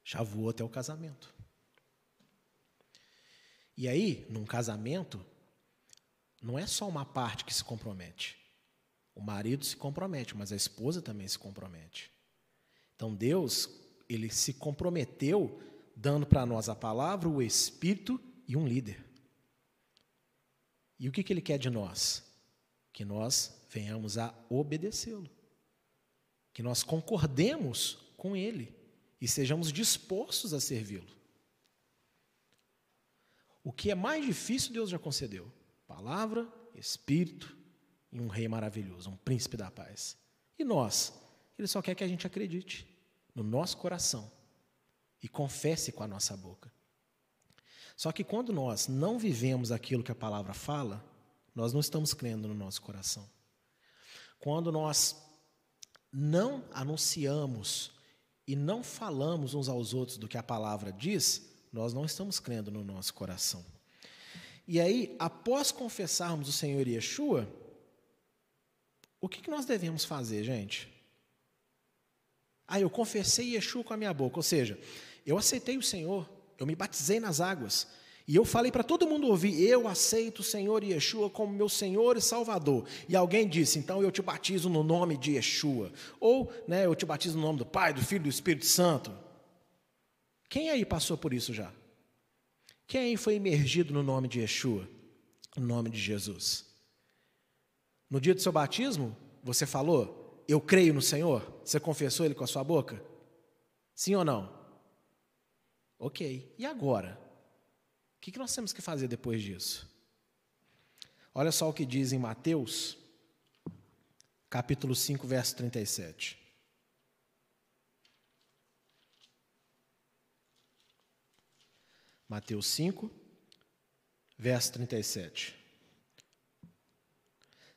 Shavuot é o casamento. E aí, num casamento, não é só uma parte que se compromete. O marido se compromete, mas a esposa também se compromete. Então Deus, ele se comprometeu dando para nós a palavra, o espírito e um líder. E o que, que ele quer de nós? Que nós venhamos a obedecê-lo. Que nós concordemos com ele e sejamos dispostos a servi-lo. O que é mais difícil, Deus já concedeu: palavra, espírito e um rei maravilhoso, um príncipe da paz. E nós? Ele só quer que a gente acredite no nosso coração e confesse com a nossa boca. Só que quando nós não vivemos aquilo que a palavra fala, nós não estamos crendo no nosso coração. Quando nós não anunciamos e não falamos uns aos outros do que a palavra diz, nós não estamos crendo no nosso coração. E aí, após confessarmos o Senhor Yeshua, o que nós devemos fazer, gente? Ah, eu confessei Yeshua com a minha boca, ou seja, eu aceitei o Senhor, eu me batizei nas águas, e eu falei para todo mundo ouvir: eu aceito o Senhor Yeshua como meu Senhor e Salvador. E alguém disse: então eu te batizo no nome de Yeshua. Ou né, eu te batizo no nome do Pai, do Filho e do Espírito Santo. Quem aí passou por isso já? Quem foi imergido no nome de Yeshua? No nome de Jesus? No dia do seu batismo, você falou: Eu creio no Senhor? Você confessou ele com a sua boca? Sim ou não? Ok. E agora? O que nós temos que fazer depois disso? Olha só o que diz em Mateus, capítulo 5, verso 37. Mateus 5, verso 37.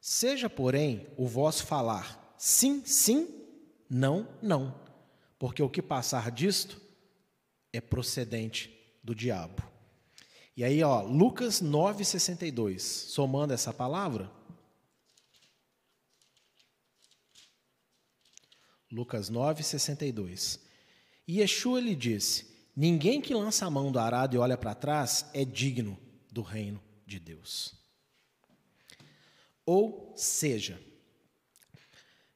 Seja, porém, o vosso falar sim, sim, não, não, porque o que passar disto é procedente do diabo. E aí, ó, Lucas 9,62, somando essa palavra, Lucas 9,62. E Yeshua lhe disse: Ninguém que lança a mão do arado e olha para trás é digno do reino de Deus. Ou seja,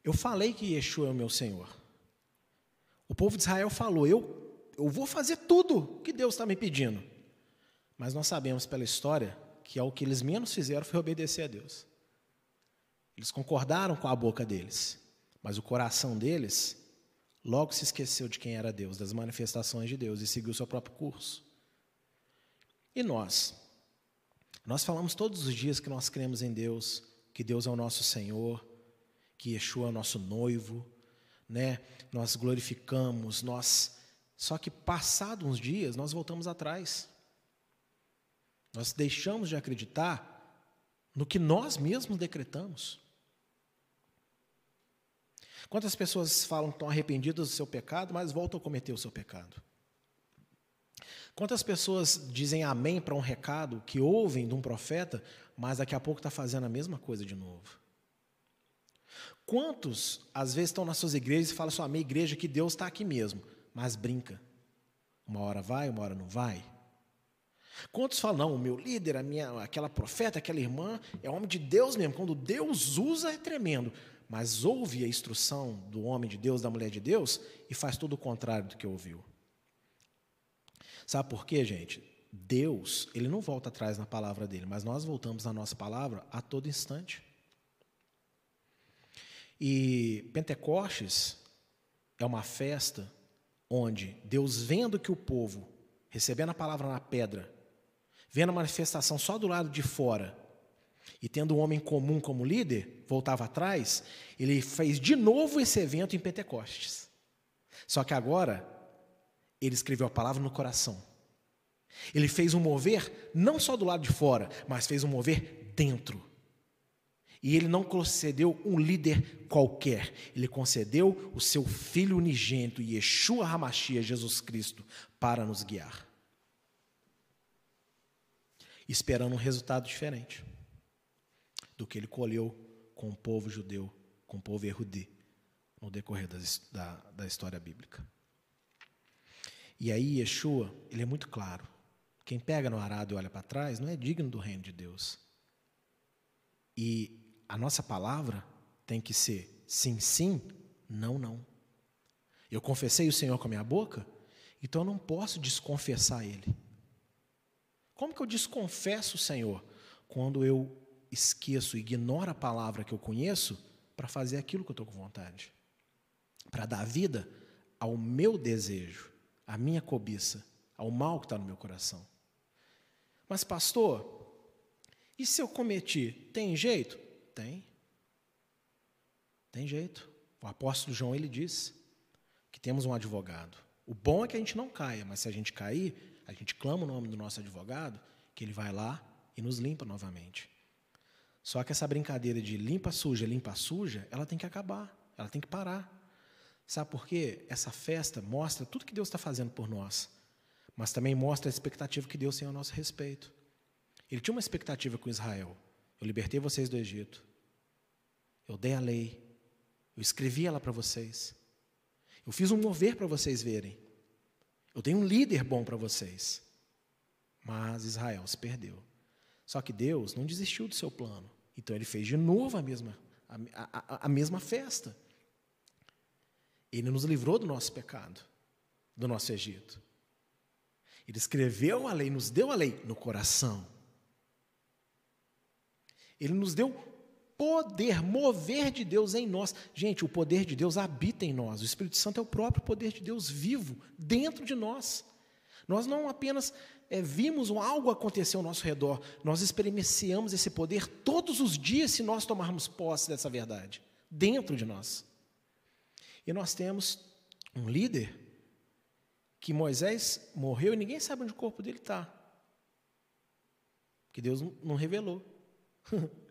eu falei que Yeshua é o meu Senhor. O povo de Israel falou: eu, eu vou fazer tudo que Deus está me pedindo. Mas nós sabemos pela história que é o que eles menos fizeram foi obedecer a Deus. Eles concordaram com a boca deles, mas o coração deles logo se esqueceu de quem era Deus, das manifestações de Deus e seguiu seu próprio curso. E nós? Nós falamos todos os dias que nós cremos em Deus, que Deus é o nosso Senhor, que Yeshua é o nosso noivo, né? Nós glorificamos, nós só que passados uns dias nós voltamos atrás. Nós deixamos de acreditar no que nós mesmos decretamos. Quantas pessoas falam que estão arrependidas do seu pecado, mas voltam a cometer o seu pecado? Quantas pessoas dizem amém para um recado que ouvem de um profeta, mas daqui a pouco está fazendo a mesma coisa de novo? Quantos, às vezes, estão nas suas igrejas e falam assim, a minha igreja que Deus está aqui mesmo, mas brinca. Uma hora vai, uma hora não vai. Quantos falam, não, o meu líder, a minha, aquela profeta, aquela irmã, é homem de Deus mesmo. Quando Deus usa, é tremendo. Mas ouve a instrução do homem de Deus, da mulher de Deus, e faz tudo o contrário do que ouviu. Sabe por quê, gente? Deus, ele não volta atrás na palavra dele, mas nós voltamos na nossa palavra a todo instante. E Pentecostes é uma festa onde Deus, vendo que o povo, recebendo a palavra na pedra, vendo a manifestação só do lado de fora, e tendo um homem comum como líder, voltava atrás, ele fez de novo esse evento em Pentecostes. Só que agora, ele escreveu a palavra no coração. Ele fez um mover não só do lado de fora, mas fez um mover dentro. E ele não concedeu um líder qualquer, ele concedeu o seu filho unigênito, Yeshua Hamashia, Jesus Cristo, para nos guiar esperando um resultado diferente do que ele colheu com o povo judeu, com o povo erudê, no decorrer da, da história bíblica. E aí Yeshua, ele é muito claro. Quem pega no arado e olha para trás não é digno do reino de Deus. E a nossa palavra tem que ser sim, sim, não, não. Eu confessei o Senhor com a minha boca, então eu não posso desconfessar Ele. Como que eu desconfesso o Senhor? Quando eu esqueço, ignoro a palavra que eu conheço para fazer aquilo que eu estou com vontade. Para dar vida ao meu desejo, à minha cobiça, ao mal que está no meu coração. Mas, pastor, e se eu cometi? Tem jeito? Tem. Tem jeito. O apóstolo João ele diz que temos um advogado. O bom é que a gente não caia, mas se a gente cair, a gente clama o nome do nosso advogado, que ele vai lá e nos limpa novamente. Só que essa brincadeira de limpa suja, limpa suja, ela tem que acabar, ela tem que parar. Sabe por quê? Essa festa mostra tudo que Deus está fazendo por nós, mas também mostra a expectativa que Deus tem ao nosso respeito. Ele tinha uma expectativa com Israel. Eu libertei vocês do Egito. Eu dei a lei. Eu escrevi ela para vocês. Eu fiz um mover para vocês verem. Eu tenho um líder bom para vocês. Mas Israel se perdeu. Só que Deus não desistiu do seu plano. Então ele fez de novo a mesma, a, a, a mesma festa. Ele nos livrou do nosso pecado, do nosso Egito. Ele escreveu a lei, nos deu a lei no coração. Ele nos deu poder, mover de Deus em nós. Gente, o poder de Deus habita em nós. O Espírito Santo é o próprio poder de Deus vivo dentro de nós. Nós não apenas é, vimos algo acontecer ao nosso redor, nós experienciamos esse poder todos os dias se nós tomarmos posse dessa verdade, dentro de nós. E nós temos um líder que Moisés morreu e ninguém sabe onde o corpo dele está. Que Deus não revelou.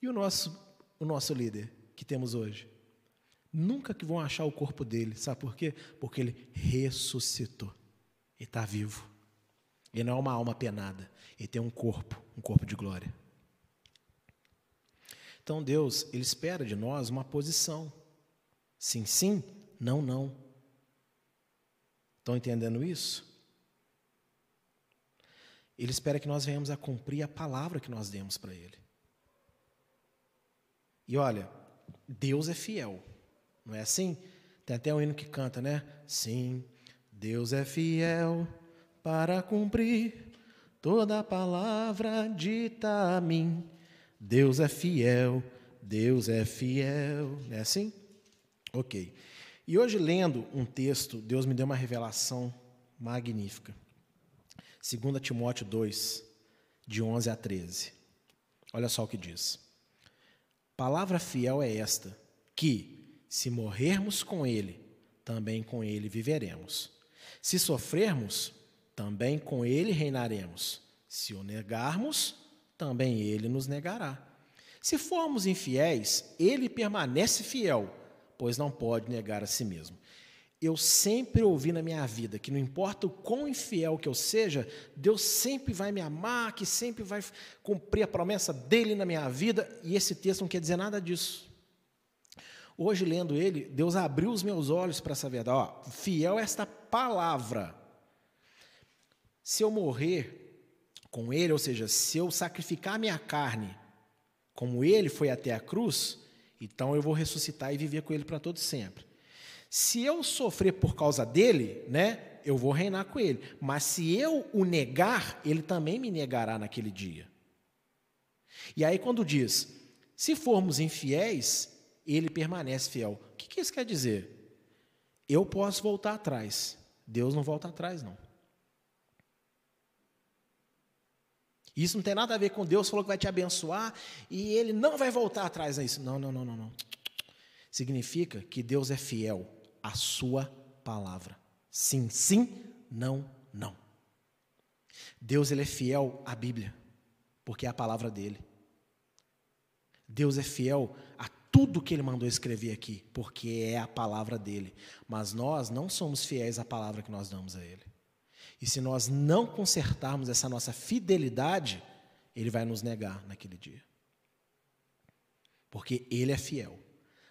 E o nosso, o nosso líder que temos hoje? Nunca que vão achar o corpo dele, sabe por quê? Porque ele ressuscitou. Ele está vivo. Ele não é uma alma penada, ele tem um corpo, um corpo de glória. Então Deus, ele espera de nós uma posição. Sim, sim, não, não. Estão entendendo isso? Ele espera que nós venhamos a cumprir a palavra que nós demos para ele. E olha, Deus é fiel, não é assim? Tem até um hino que canta, né? Sim, Deus é fiel para cumprir toda a palavra dita a mim. Deus é fiel, Deus é fiel. Não é assim? Ok. E hoje, lendo um texto, Deus me deu uma revelação magnífica. 2 Timóteo 2, de 11 a 13. Olha só o que diz. Palavra fiel é esta: que, se morrermos com Ele, também com Ele viveremos. Se sofrermos, também com Ele reinaremos. Se o negarmos, também Ele nos negará. Se formos infiéis, Ele permanece fiel, pois não pode negar a si mesmo eu sempre ouvi na minha vida que não importa o quão infiel que eu seja, Deus sempre vai me amar, que sempre vai cumprir a promessa dele na minha vida, e esse texto não quer dizer nada disso. Hoje, lendo ele, Deus abriu os meus olhos para essa verdade. Ó, fiel é esta palavra. Se eu morrer com ele, ou seja, se eu sacrificar minha carne, como ele foi até a cruz, então eu vou ressuscitar e viver com ele para todo sempre. Se eu sofrer por causa dele, né, eu vou reinar com ele. Mas se eu o negar, ele também me negará naquele dia. E aí, quando diz, se formos infiéis, ele permanece fiel. O que, isso quer dizer? Eu posso voltar atrás, Deus não volta atrás, não. Isso não tem nada a ver com Deus falou que vai te abençoar e ele não vai voltar atrás nisso. Não, não, não, não, não. Significa que Deus é fiel a sua palavra. Sim, sim, não, não. Deus ele é fiel à Bíblia, porque é a palavra dele. Deus é fiel tudo que ele mandou escrever aqui, porque é a palavra dele. Mas nós não somos fiéis à palavra que nós damos a ele. E se nós não consertarmos essa nossa fidelidade, ele vai nos negar naquele dia. Porque ele é fiel.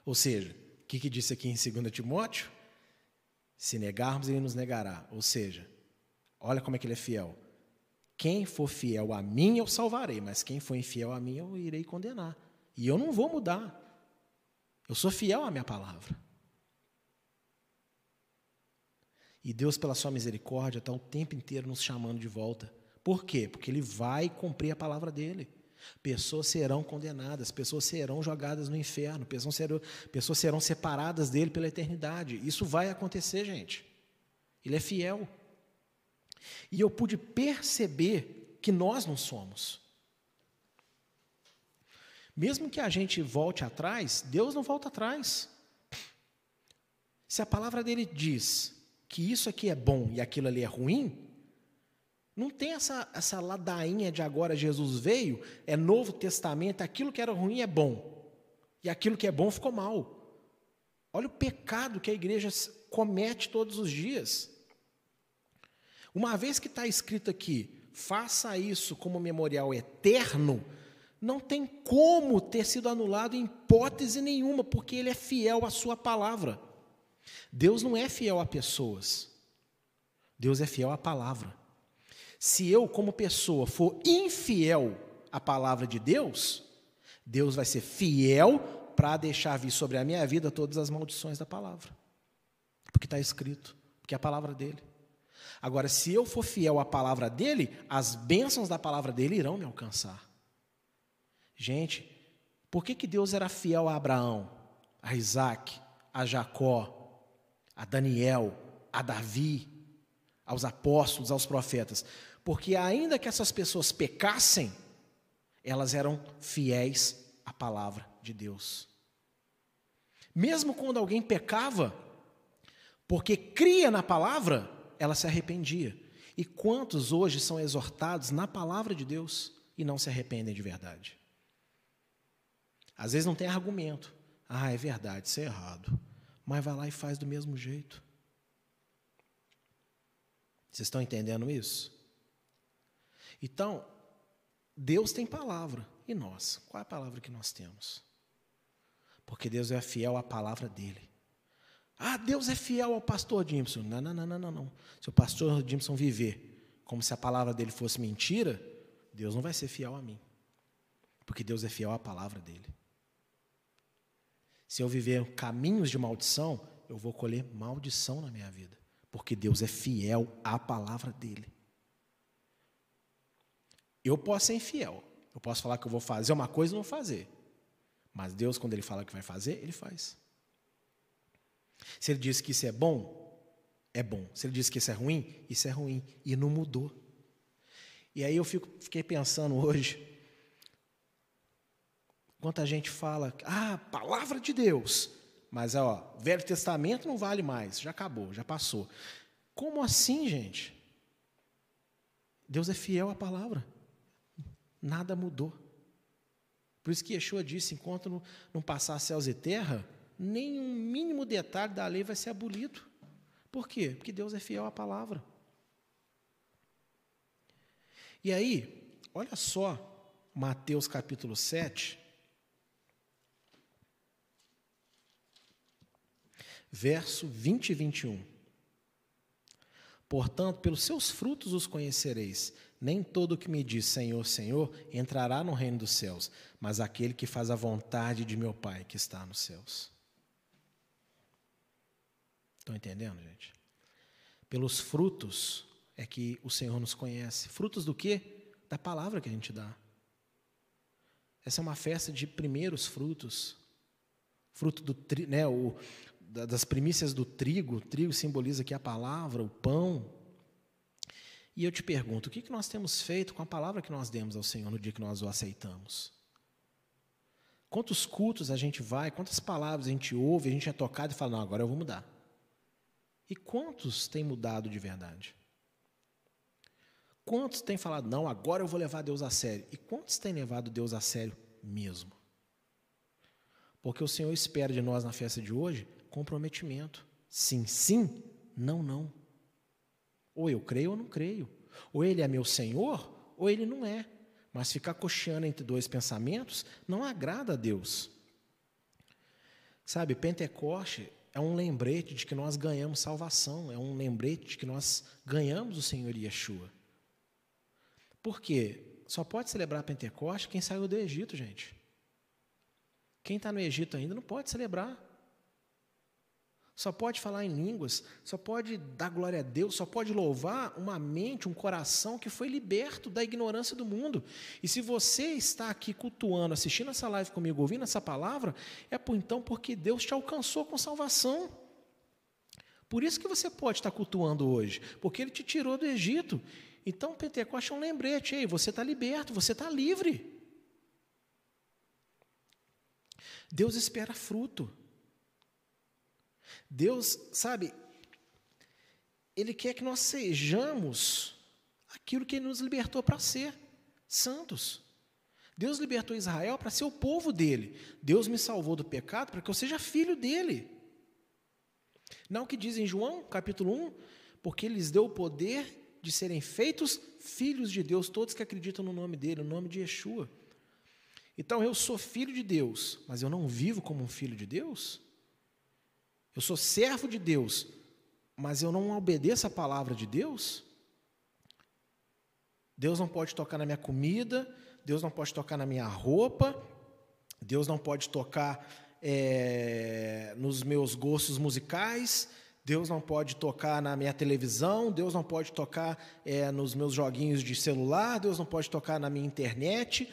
Ou seja, o que, que disse aqui em 2 Timóteo? Se negarmos, ele nos negará. Ou seja, olha como é que ele é fiel. Quem for fiel a mim, eu salvarei, mas quem for infiel a mim, eu irei condenar. E eu não vou mudar. Eu sou fiel à minha palavra. E Deus, pela sua misericórdia, está o tempo inteiro nos chamando de volta. Por quê? Porque Ele vai cumprir a palavra dele. Pessoas serão condenadas, pessoas serão jogadas no inferno, pessoas serão, pessoas serão separadas dele pela eternidade. Isso vai acontecer, gente. Ele é fiel. E eu pude perceber que nós não somos. Mesmo que a gente volte atrás, Deus não volta atrás. Se a palavra dele diz que isso aqui é bom e aquilo ali é ruim, não tem essa, essa ladainha de agora Jesus veio, é Novo Testamento, aquilo que era ruim é bom, e aquilo que é bom ficou mal. Olha o pecado que a igreja comete todos os dias. Uma vez que está escrito aqui, faça isso como memorial eterno, não tem como ter sido anulado em hipótese nenhuma, porque ele é fiel à sua palavra. Deus não é fiel a pessoas, Deus é fiel à palavra. Se eu, como pessoa, for infiel à palavra de Deus, Deus vai ser fiel para deixar vir sobre a minha vida todas as maldições da palavra. Porque está escrito, porque é a palavra dele. Agora, se eu for fiel à palavra dele, as bênçãos da palavra dele irão me alcançar. Gente, por que, que Deus era fiel a Abraão, a Isaac, a Jacó, a Daniel, a Davi, aos apóstolos, aos profetas? Porque ainda que essas pessoas pecassem, elas eram fiéis à palavra de Deus. Mesmo quando alguém pecava, porque cria na palavra, ela se arrependia. E quantos hoje são exortados na palavra de Deus e não se arrependem de verdade? Às vezes não tem argumento. Ah, é verdade, isso é errado. Mas vai lá e faz do mesmo jeito. Vocês estão entendendo isso? Então, Deus tem palavra. E nós? Qual é a palavra que nós temos? Porque Deus é fiel à palavra dele. Ah, Deus é fiel ao pastor Jimson. Não, não, não, não, não. Se o pastor Jimson viver como se a palavra dele fosse mentira, Deus não vai ser fiel a mim. Porque Deus é fiel à palavra dele. Se eu viver caminhos de maldição, eu vou colher maldição na minha vida. Porque Deus é fiel à palavra dele. Eu posso ser infiel. Eu posso falar que eu vou fazer uma coisa e não fazer. Mas Deus, quando Ele fala que vai fazer, Ele faz. Se Ele diz que isso é bom, é bom. Se Ele diz que isso é ruim, isso é ruim. E não mudou. E aí eu fico, fiquei pensando hoje, Quanta gente fala, ah, palavra de Deus. Mas, ó, Velho Testamento não vale mais, já acabou, já passou. Como assim, gente? Deus é fiel à palavra. Nada mudou. Por isso que Yeshua disse: enquanto não, passar céus e terra, nenhum mínimo detalhe da lei vai ser abolido. Por quê? Porque Deus é fiel à palavra. E aí, olha só, Mateus capítulo 7, verso 20 e 21. Portanto, pelos seus frutos os conhecereis. Nem todo que me diz Senhor, Senhor entrará no reino dos céus, mas aquele que faz a vontade de meu Pai que está nos céus. Estão entendendo, gente? Pelos frutos é que o Senhor nos conhece. Frutos do quê? Da palavra que a gente dá. Essa é uma festa de primeiros frutos. Fruto do né, o, das primícias do trigo. O trigo simboliza aqui a palavra, o pão. E eu te pergunto, o que nós temos feito com a palavra que nós demos ao Senhor no dia que nós o aceitamos? Quantos cultos a gente vai, quantas palavras a gente ouve, a gente é tocado e fala, não, agora eu vou mudar. E quantos têm mudado de verdade? Quantos têm falado, não, agora eu vou levar Deus a sério? E quantos têm levado Deus a sério mesmo? Porque o Senhor espera de nós na festa de hoje comprometimento. Sim, sim, não, não. Ou eu creio ou não creio. Ou ele é meu Senhor, ou ele não é. Mas ficar cocheando entre dois pensamentos não agrada a Deus. Sabe, Pentecoste é um lembrete de que nós ganhamos salvação, é um lembrete de que nós ganhamos o Senhor Yeshua. Por quê? Só pode celebrar Pentecoste quem saiu do Egito, gente. Quem está no Egito ainda não pode celebrar só pode falar em línguas, só pode dar glória a Deus, só pode louvar uma mente, um coração que foi liberto da ignorância do mundo. E se você está aqui cultuando, assistindo essa live comigo, ouvindo essa palavra, é por então porque Deus te alcançou com salvação. Por isso que você pode estar cultuando hoje, porque Ele te tirou do Egito. Então, Pentecoste é um lembrete, ei, você está liberto, você está livre. Deus espera fruto. Deus, sabe, Ele quer que nós sejamos aquilo que Ele nos libertou para ser, santos. Deus libertou Israel para ser o povo dele. Deus me salvou do pecado para que eu seja filho dele. Não o que diz em João, capítulo 1, porque ele lhes deu o poder de serem feitos filhos de Deus, todos que acreditam no nome dele, no nome de Yeshua. Então eu sou filho de Deus, mas eu não vivo como um filho de Deus? Eu sou servo de Deus, mas eu não obedeço a palavra de Deus? Deus não pode tocar na minha comida, Deus não pode tocar na minha roupa, Deus não pode tocar é, nos meus gostos musicais, Deus não pode tocar na minha televisão, Deus não pode tocar é, nos meus joguinhos de celular, Deus não pode tocar na minha internet,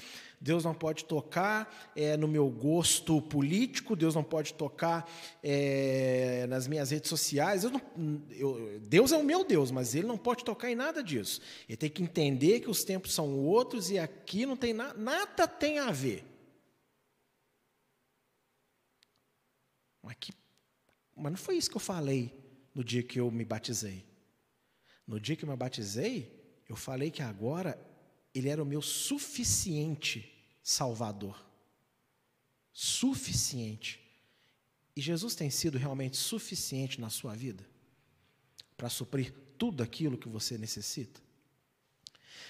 Deus não pode tocar é, no meu gosto político, Deus não pode tocar é, nas minhas redes sociais. Não, eu, Deus é o meu Deus, mas Ele não pode tocar em nada disso. Ele tem que entender que os tempos são outros e aqui não tem na, nada tem a ver. Mas, que, mas não foi isso que eu falei no dia que eu me batizei. No dia que eu me batizei, eu falei que agora ele era o meu suficiente Salvador. Suficiente. E Jesus tem sido realmente suficiente na sua vida para suprir tudo aquilo que você necessita?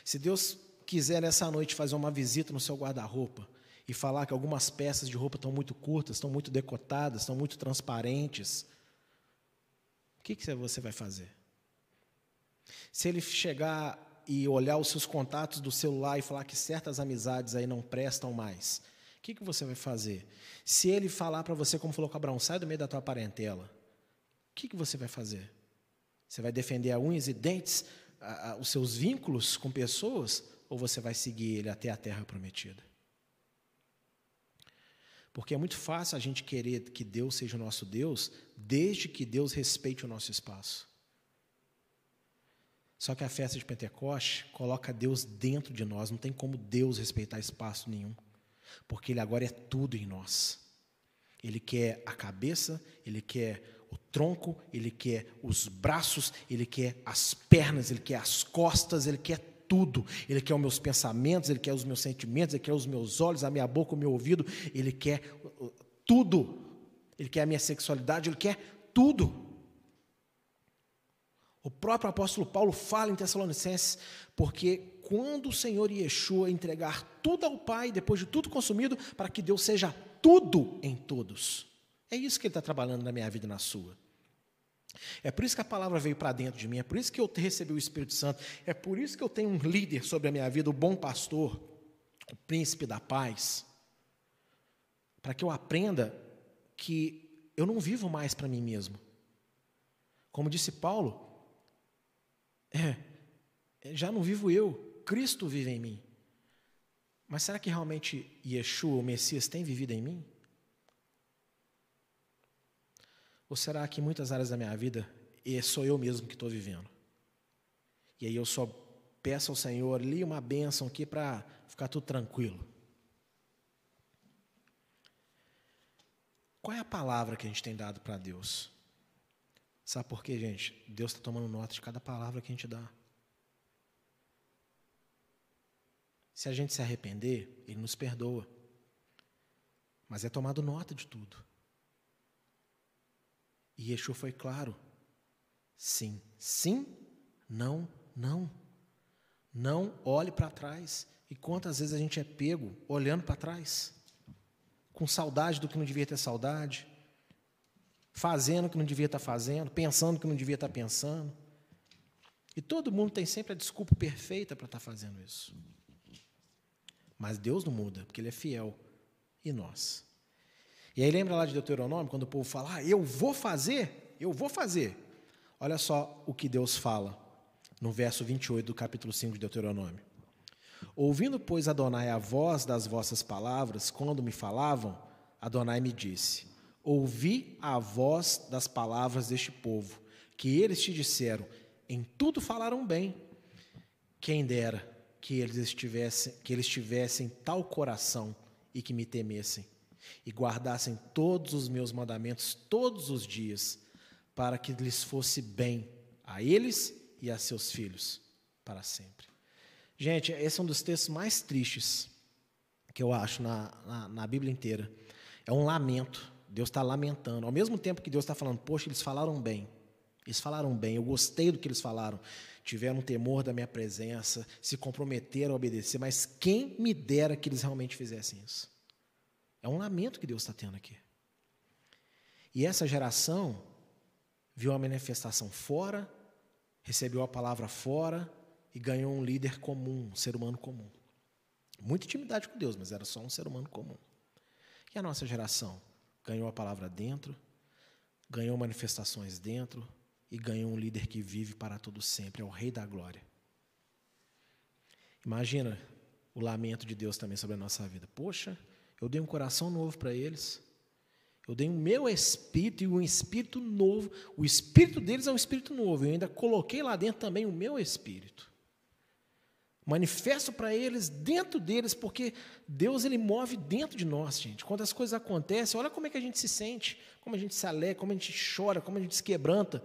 Se Deus quiser nessa noite fazer uma visita no seu guarda-roupa e falar que algumas peças de roupa estão muito curtas, estão muito decotadas, estão muito transparentes, o que, que você vai fazer? Se ele chegar e olhar os seus contatos do celular e falar que certas amizades aí não prestam mais, o que, que você vai fazer? Se ele falar para você, como falou com Abraão, sai do meio da tua parentela, o que, que você vai fazer? Você vai defender a unhas e dentes, a, a, os seus vínculos com pessoas, ou você vai seguir ele até a terra prometida? Porque é muito fácil a gente querer que Deus seja o nosso Deus, desde que Deus respeite o nosso espaço. Só que a festa de Pentecoste coloca Deus dentro de nós, não tem como Deus respeitar espaço nenhum. porque Ele agora é tudo em nós. Ele quer a cabeça, Ele quer o tronco, Ele quer os braços, Ele quer as pernas, Ele quer as costas, Ele quer tudo. Ele quer os meus pensamentos, Ele quer os meus sentimentos, Ele quer os meus olhos, a minha boca, o meu ouvido, Ele quer tudo. Ele quer a minha sexualidade, Ele quer tudo. O próprio apóstolo Paulo fala em Tessalonicenses, porque quando o Senhor Yeshua entregar tudo ao Pai, depois de tudo consumido, para que Deus seja tudo em todos. É isso que Ele está trabalhando na minha vida e na sua. É por isso que a palavra veio para dentro de mim, é por isso que eu recebi o Espírito Santo, é por isso que eu tenho um líder sobre a minha vida, o bom pastor, o príncipe da paz, para que eu aprenda que eu não vivo mais para mim mesmo. Como disse Paulo, é, já não vivo eu, Cristo vive em mim. Mas será que realmente Yeshua, o Messias, tem vivido em mim? Ou será que em muitas áreas da minha vida sou eu mesmo que estou vivendo? E aí eu só peço ao Senhor ali uma bênção aqui para ficar tudo tranquilo. Qual é a palavra que a gente tem dado para Deus? Sabe por quê, gente? Deus está tomando nota de cada palavra que a gente dá. Se a gente se arrepender, Ele nos perdoa. Mas é tomado nota de tudo. E Yeshua foi claro. Sim, sim, não, não. Não olhe para trás. E quantas vezes a gente é pego olhando para trás, com saudade do que não devia ter saudade, fazendo o que não devia estar fazendo, pensando o que não devia estar pensando. E todo mundo tem sempre a desculpa perfeita para estar fazendo isso. Mas Deus não muda, porque Ele é fiel. E nós? E aí lembra lá de Deuteronômio, quando o povo fala, ah, eu vou fazer, eu vou fazer. Olha só o que Deus fala no verso 28 do capítulo 5 de Deuteronômio. Ouvindo, pois, Adonai a voz das vossas palavras, quando me falavam, Adonai me disse: Ouvi a voz das palavras deste povo, que eles te disseram, em tudo falaram bem. Quem dera que eles estivessem, que eles tivessem tal coração e que me temessem e guardassem todos os meus mandamentos todos os dias, para que lhes fosse bem a eles e a seus filhos para sempre. Gente, esse é um dos textos mais tristes que eu acho na, na, na Bíblia inteira. É um lamento Deus está lamentando. Ao mesmo tempo que Deus está falando, poxa, eles falaram bem. Eles falaram bem, eu gostei do que eles falaram. Tiveram temor da minha presença, se comprometeram a obedecer, mas quem me dera que eles realmente fizessem isso? É um lamento que Deus está tendo aqui. E essa geração viu a manifestação fora, recebeu a palavra fora e ganhou um líder comum, um ser humano comum. Muita intimidade com Deus, mas era só um ser humano comum. E a nossa geração? Ganhou a palavra dentro, ganhou manifestações dentro e ganhou um líder que vive para todo sempre, é o Rei da Glória. Imagina o lamento de Deus também sobre a nossa vida. Poxa, eu dei um coração novo para eles. Eu dei o meu espírito e um espírito novo. O espírito deles é um espírito novo. Eu ainda coloquei lá dentro também o meu espírito manifesto para eles, dentro deles, porque Deus ele move dentro de nós, gente. Quando as coisas acontecem, olha como é que a gente se sente, como a gente se alegra, como a gente chora, como a gente se quebranta.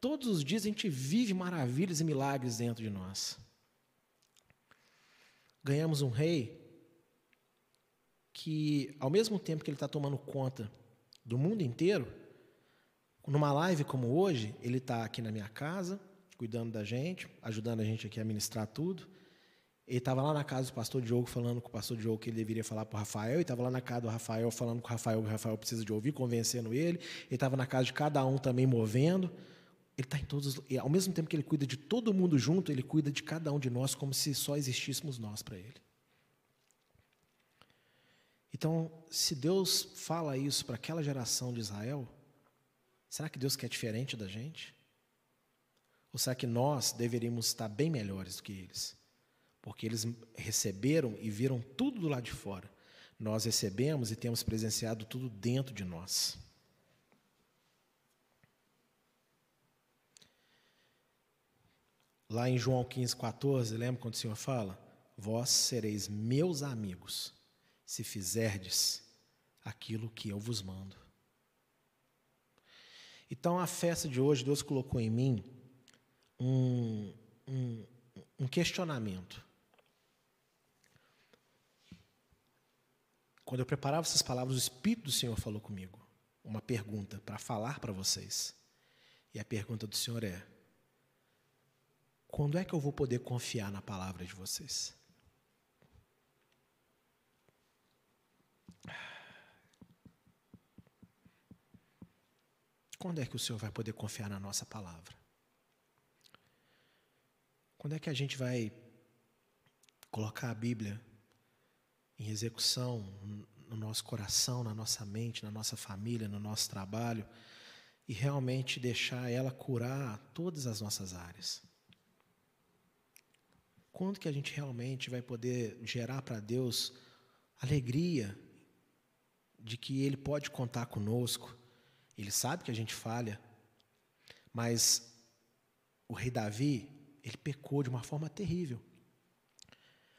Todos os dias a gente vive maravilhas e milagres dentro de nós. Ganhamos um rei que, ao mesmo tempo que ele está tomando conta do mundo inteiro, numa live como hoje, ele está aqui na minha casa, cuidando da gente, ajudando a gente aqui a ministrar tudo. Ele estava lá na casa do pastor Diogo falando com o pastor Diogo que ele deveria falar para o Rafael, e estava lá na casa do Rafael falando com o Rafael que o Rafael precisa de ouvir, convencendo ele. Ele estava na casa de cada um também movendo. Ele está em todos. E ao mesmo tempo que ele cuida de todo mundo junto, ele cuida de cada um de nós como se só existíssemos nós para ele. Então, se Deus fala isso para aquela geração de Israel, será que Deus quer diferente da gente? Ou será que nós deveríamos estar bem melhores do que eles? Porque eles receberam e viram tudo do lado de fora. Nós recebemos e temos presenciado tudo dentro de nós. Lá em João 15, 14, lembra quando o Senhor fala? Vós sereis meus amigos, se fizerdes aquilo que eu vos mando. Então, a festa de hoje, Deus colocou em mim um, um, um questionamento. Quando eu preparava essas palavras, o Espírito do Senhor falou comigo uma pergunta para falar para vocês. E a pergunta do Senhor é: quando é que eu vou poder confiar na palavra de vocês? Quando é que o Senhor vai poder confiar na nossa palavra? Quando é que a gente vai colocar a Bíblia em execução no nosso coração, na nossa mente, na nossa família, no nosso trabalho e realmente deixar ela curar todas as nossas áreas? Quando que a gente realmente vai poder gerar para Deus alegria de que Ele pode contar conosco, ele sabe que a gente falha, mas o rei Davi, ele pecou de uma forma terrível.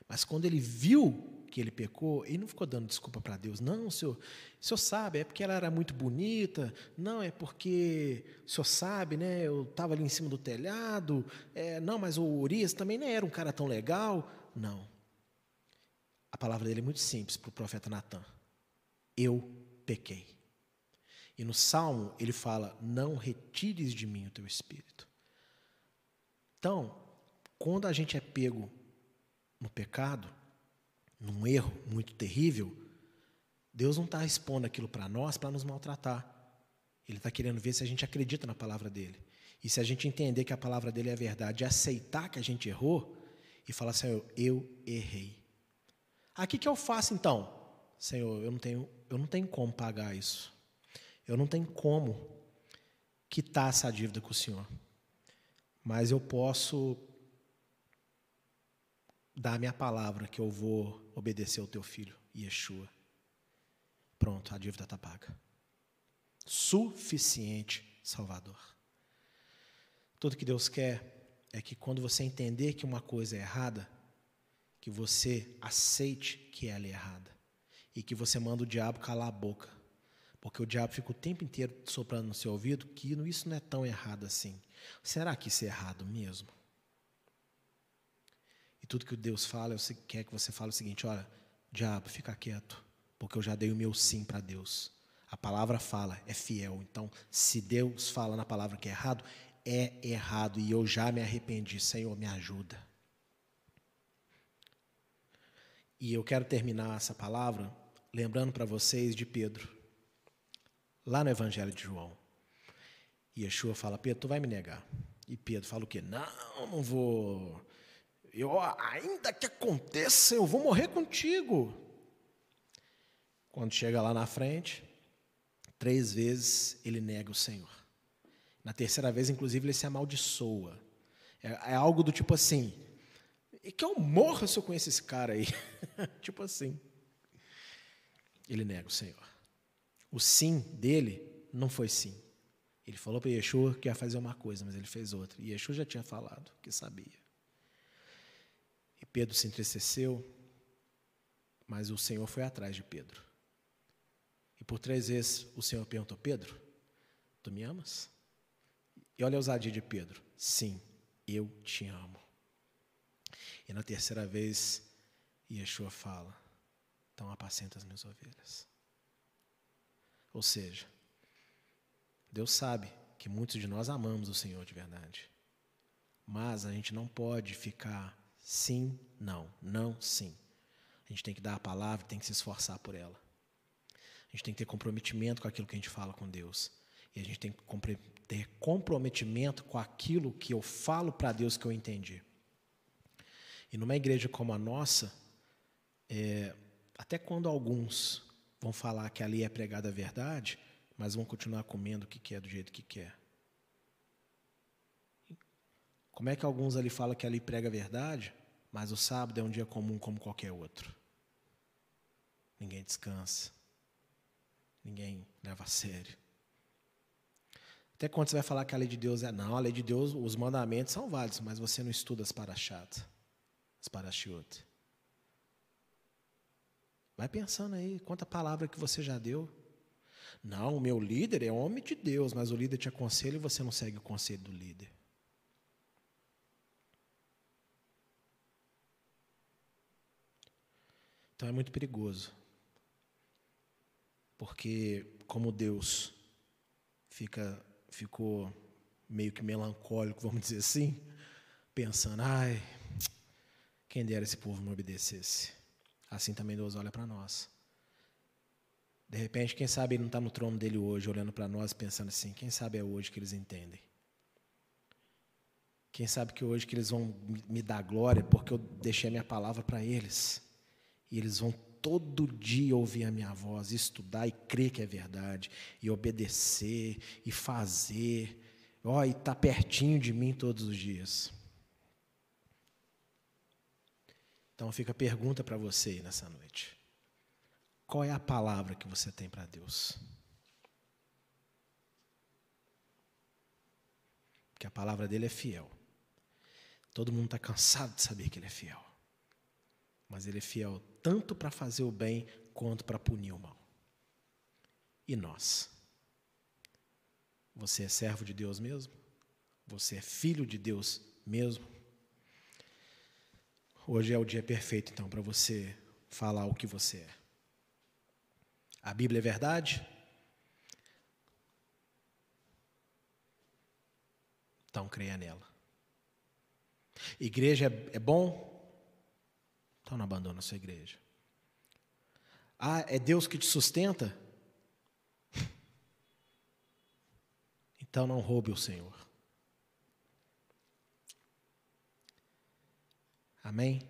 Mas quando ele viu que ele pecou, ele não ficou dando desculpa para Deus. Não, senhor, o senhor sabe, é porque ela era muito bonita. Não, é porque o senhor sabe, né? Eu estava ali em cima do telhado. É, não, mas o Urias também nem era um cara tão legal. Não. A palavra dele é muito simples para o profeta Natan. Eu pequei. E no Salmo ele fala: Não retires de mim o teu espírito. Então, quando a gente é pego no pecado, num erro muito terrível, Deus não está expondo aquilo para nós para nos maltratar. Ele está querendo ver se a gente acredita na palavra dele. E se a gente entender que a palavra dele é verdade, aceitar que a gente errou e falar, Senhor, eu errei. Aqui que eu faço então? Senhor, eu não tenho, eu não tenho como pagar isso. Eu não tenho como quitar essa dívida com o Senhor. Mas eu posso dar a minha palavra que eu vou obedecer ao teu filho, Yeshua. Pronto, a dívida está paga. Suficiente, Salvador. Tudo que Deus quer é que quando você entender que uma coisa é errada, que você aceite que ela é errada. E que você manda o diabo calar a boca porque o diabo fica o tempo inteiro soprando no seu ouvido que isso não é tão errado assim. Será que isso é errado mesmo? Tudo que Deus fala, eu quer que você fale o seguinte: olha, diabo, fica quieto, porque eu já dei o meu sim para Deus. A palavra fala, é fiel. Então, se Deus fala na palavra que é errado, é errado e eu já me arrependi. Senhor, me ajuda. E eu quero terminar essa palavra lembrando para vocês de Pedro lá no Evangelho de João. E Yeshua fala: Pedro, tu vai me negar. E Pedro fala o quê? Não, não vou. Eu, ainda que aconteça, eu vou morrer contigo. Quando chega lá na frente, três vezes ele nega o Senhor. Na terceira vez, inclusive, ele se amaldiçoa. É, é algo do tipo assim: e que eu morra se eu conhecer esse cara aí. tipo assim. Ele nega o Senhor. O sim dele não foi sim. Ele falou para Yeshua que ia fazer uma coisa, mas ele fez outra. E Yeshua já tinha falado que sabia. Pedro se entristeceu, mas o Senhor foi atrás de Pedro. E por três vezes o Senhor perguntou: Pedro, tu me amas? E olha a ousadia de Pedro: Sim, eu te amo. E na terceira vez, Yeshua fala: Então apacenta as minhas ovelhas. Ou seja, Deus sabe que muitos de nós amamos o Senhor de verdade. Mas a gente não pode ficar sim, não, não, sim. A gente tem que dar a palavra, tem que se esforçar por ela. A gente tem que ter comprometimento com aquilo que a gente fala com Deus. E a gente tem que ter comprometimento com aquilo que eu falo para Deus que eu entendi. E numa igreja como a nossa, é, até quando alguns vão falar que ali é pregada a verdade, mas vão continuar comendo o que quer do jeito que quer. Como é que alguns ali falam que ali prega a verdade, mas o sábado é um dia comum como qualquer outro? Ninguém descansa. Ninguém leva a sério. Até quando você vai falar que a lei de Deus é. Não, a lei de Deus, os mandamentos são válidos, mas você não estuda as parashat, as parashiot. Vai pensando aí, quanta palavra que você já deu. Não, o meu líder é homem de Deus, mas o líder te aconselha e você não segue o conselho do líder. Então é muito perigoso. Porque como Deus fica ficou meio que melancólico, vamos dizer assim, pensando, ai, quem dera esse povo não obedecesse. Assim também Deus olha para nós. De repente, quem sabe ele não está no trono dele hoje, olhando para nós, pensando assim: quem sabe é hoje que eles entendem? Quem sabe que hoje que eles vão me dar glória porque eu deixei a minha palavra para eles. E eles vão todo dia ouvir a minha voz, estudar e crer que é verdade, e obedecer, e fazer, ó, e estar tá pertinho de mim todos os dias. Então fica a pergunta para você nessa noite. Qual é a palavra que você tem para Deus? Porque a palavra dele é fiel. Todo mundo está cansado de saber que ele é fiel. Mas ele é fiel tanto para fazer o bem quanto para punir o mal. E nós? Você é servo de Deus mesmo? Você é filho de Deus mesmo? Hoje é o dia perfeito, então, para você falar o que você é. A Bíblia é verdade? Então creia nela. Igreja é, é bom? Então não abandona a sua igreja. Ah, é Deus que te sustenta? Então não roube o Senhor. Amém?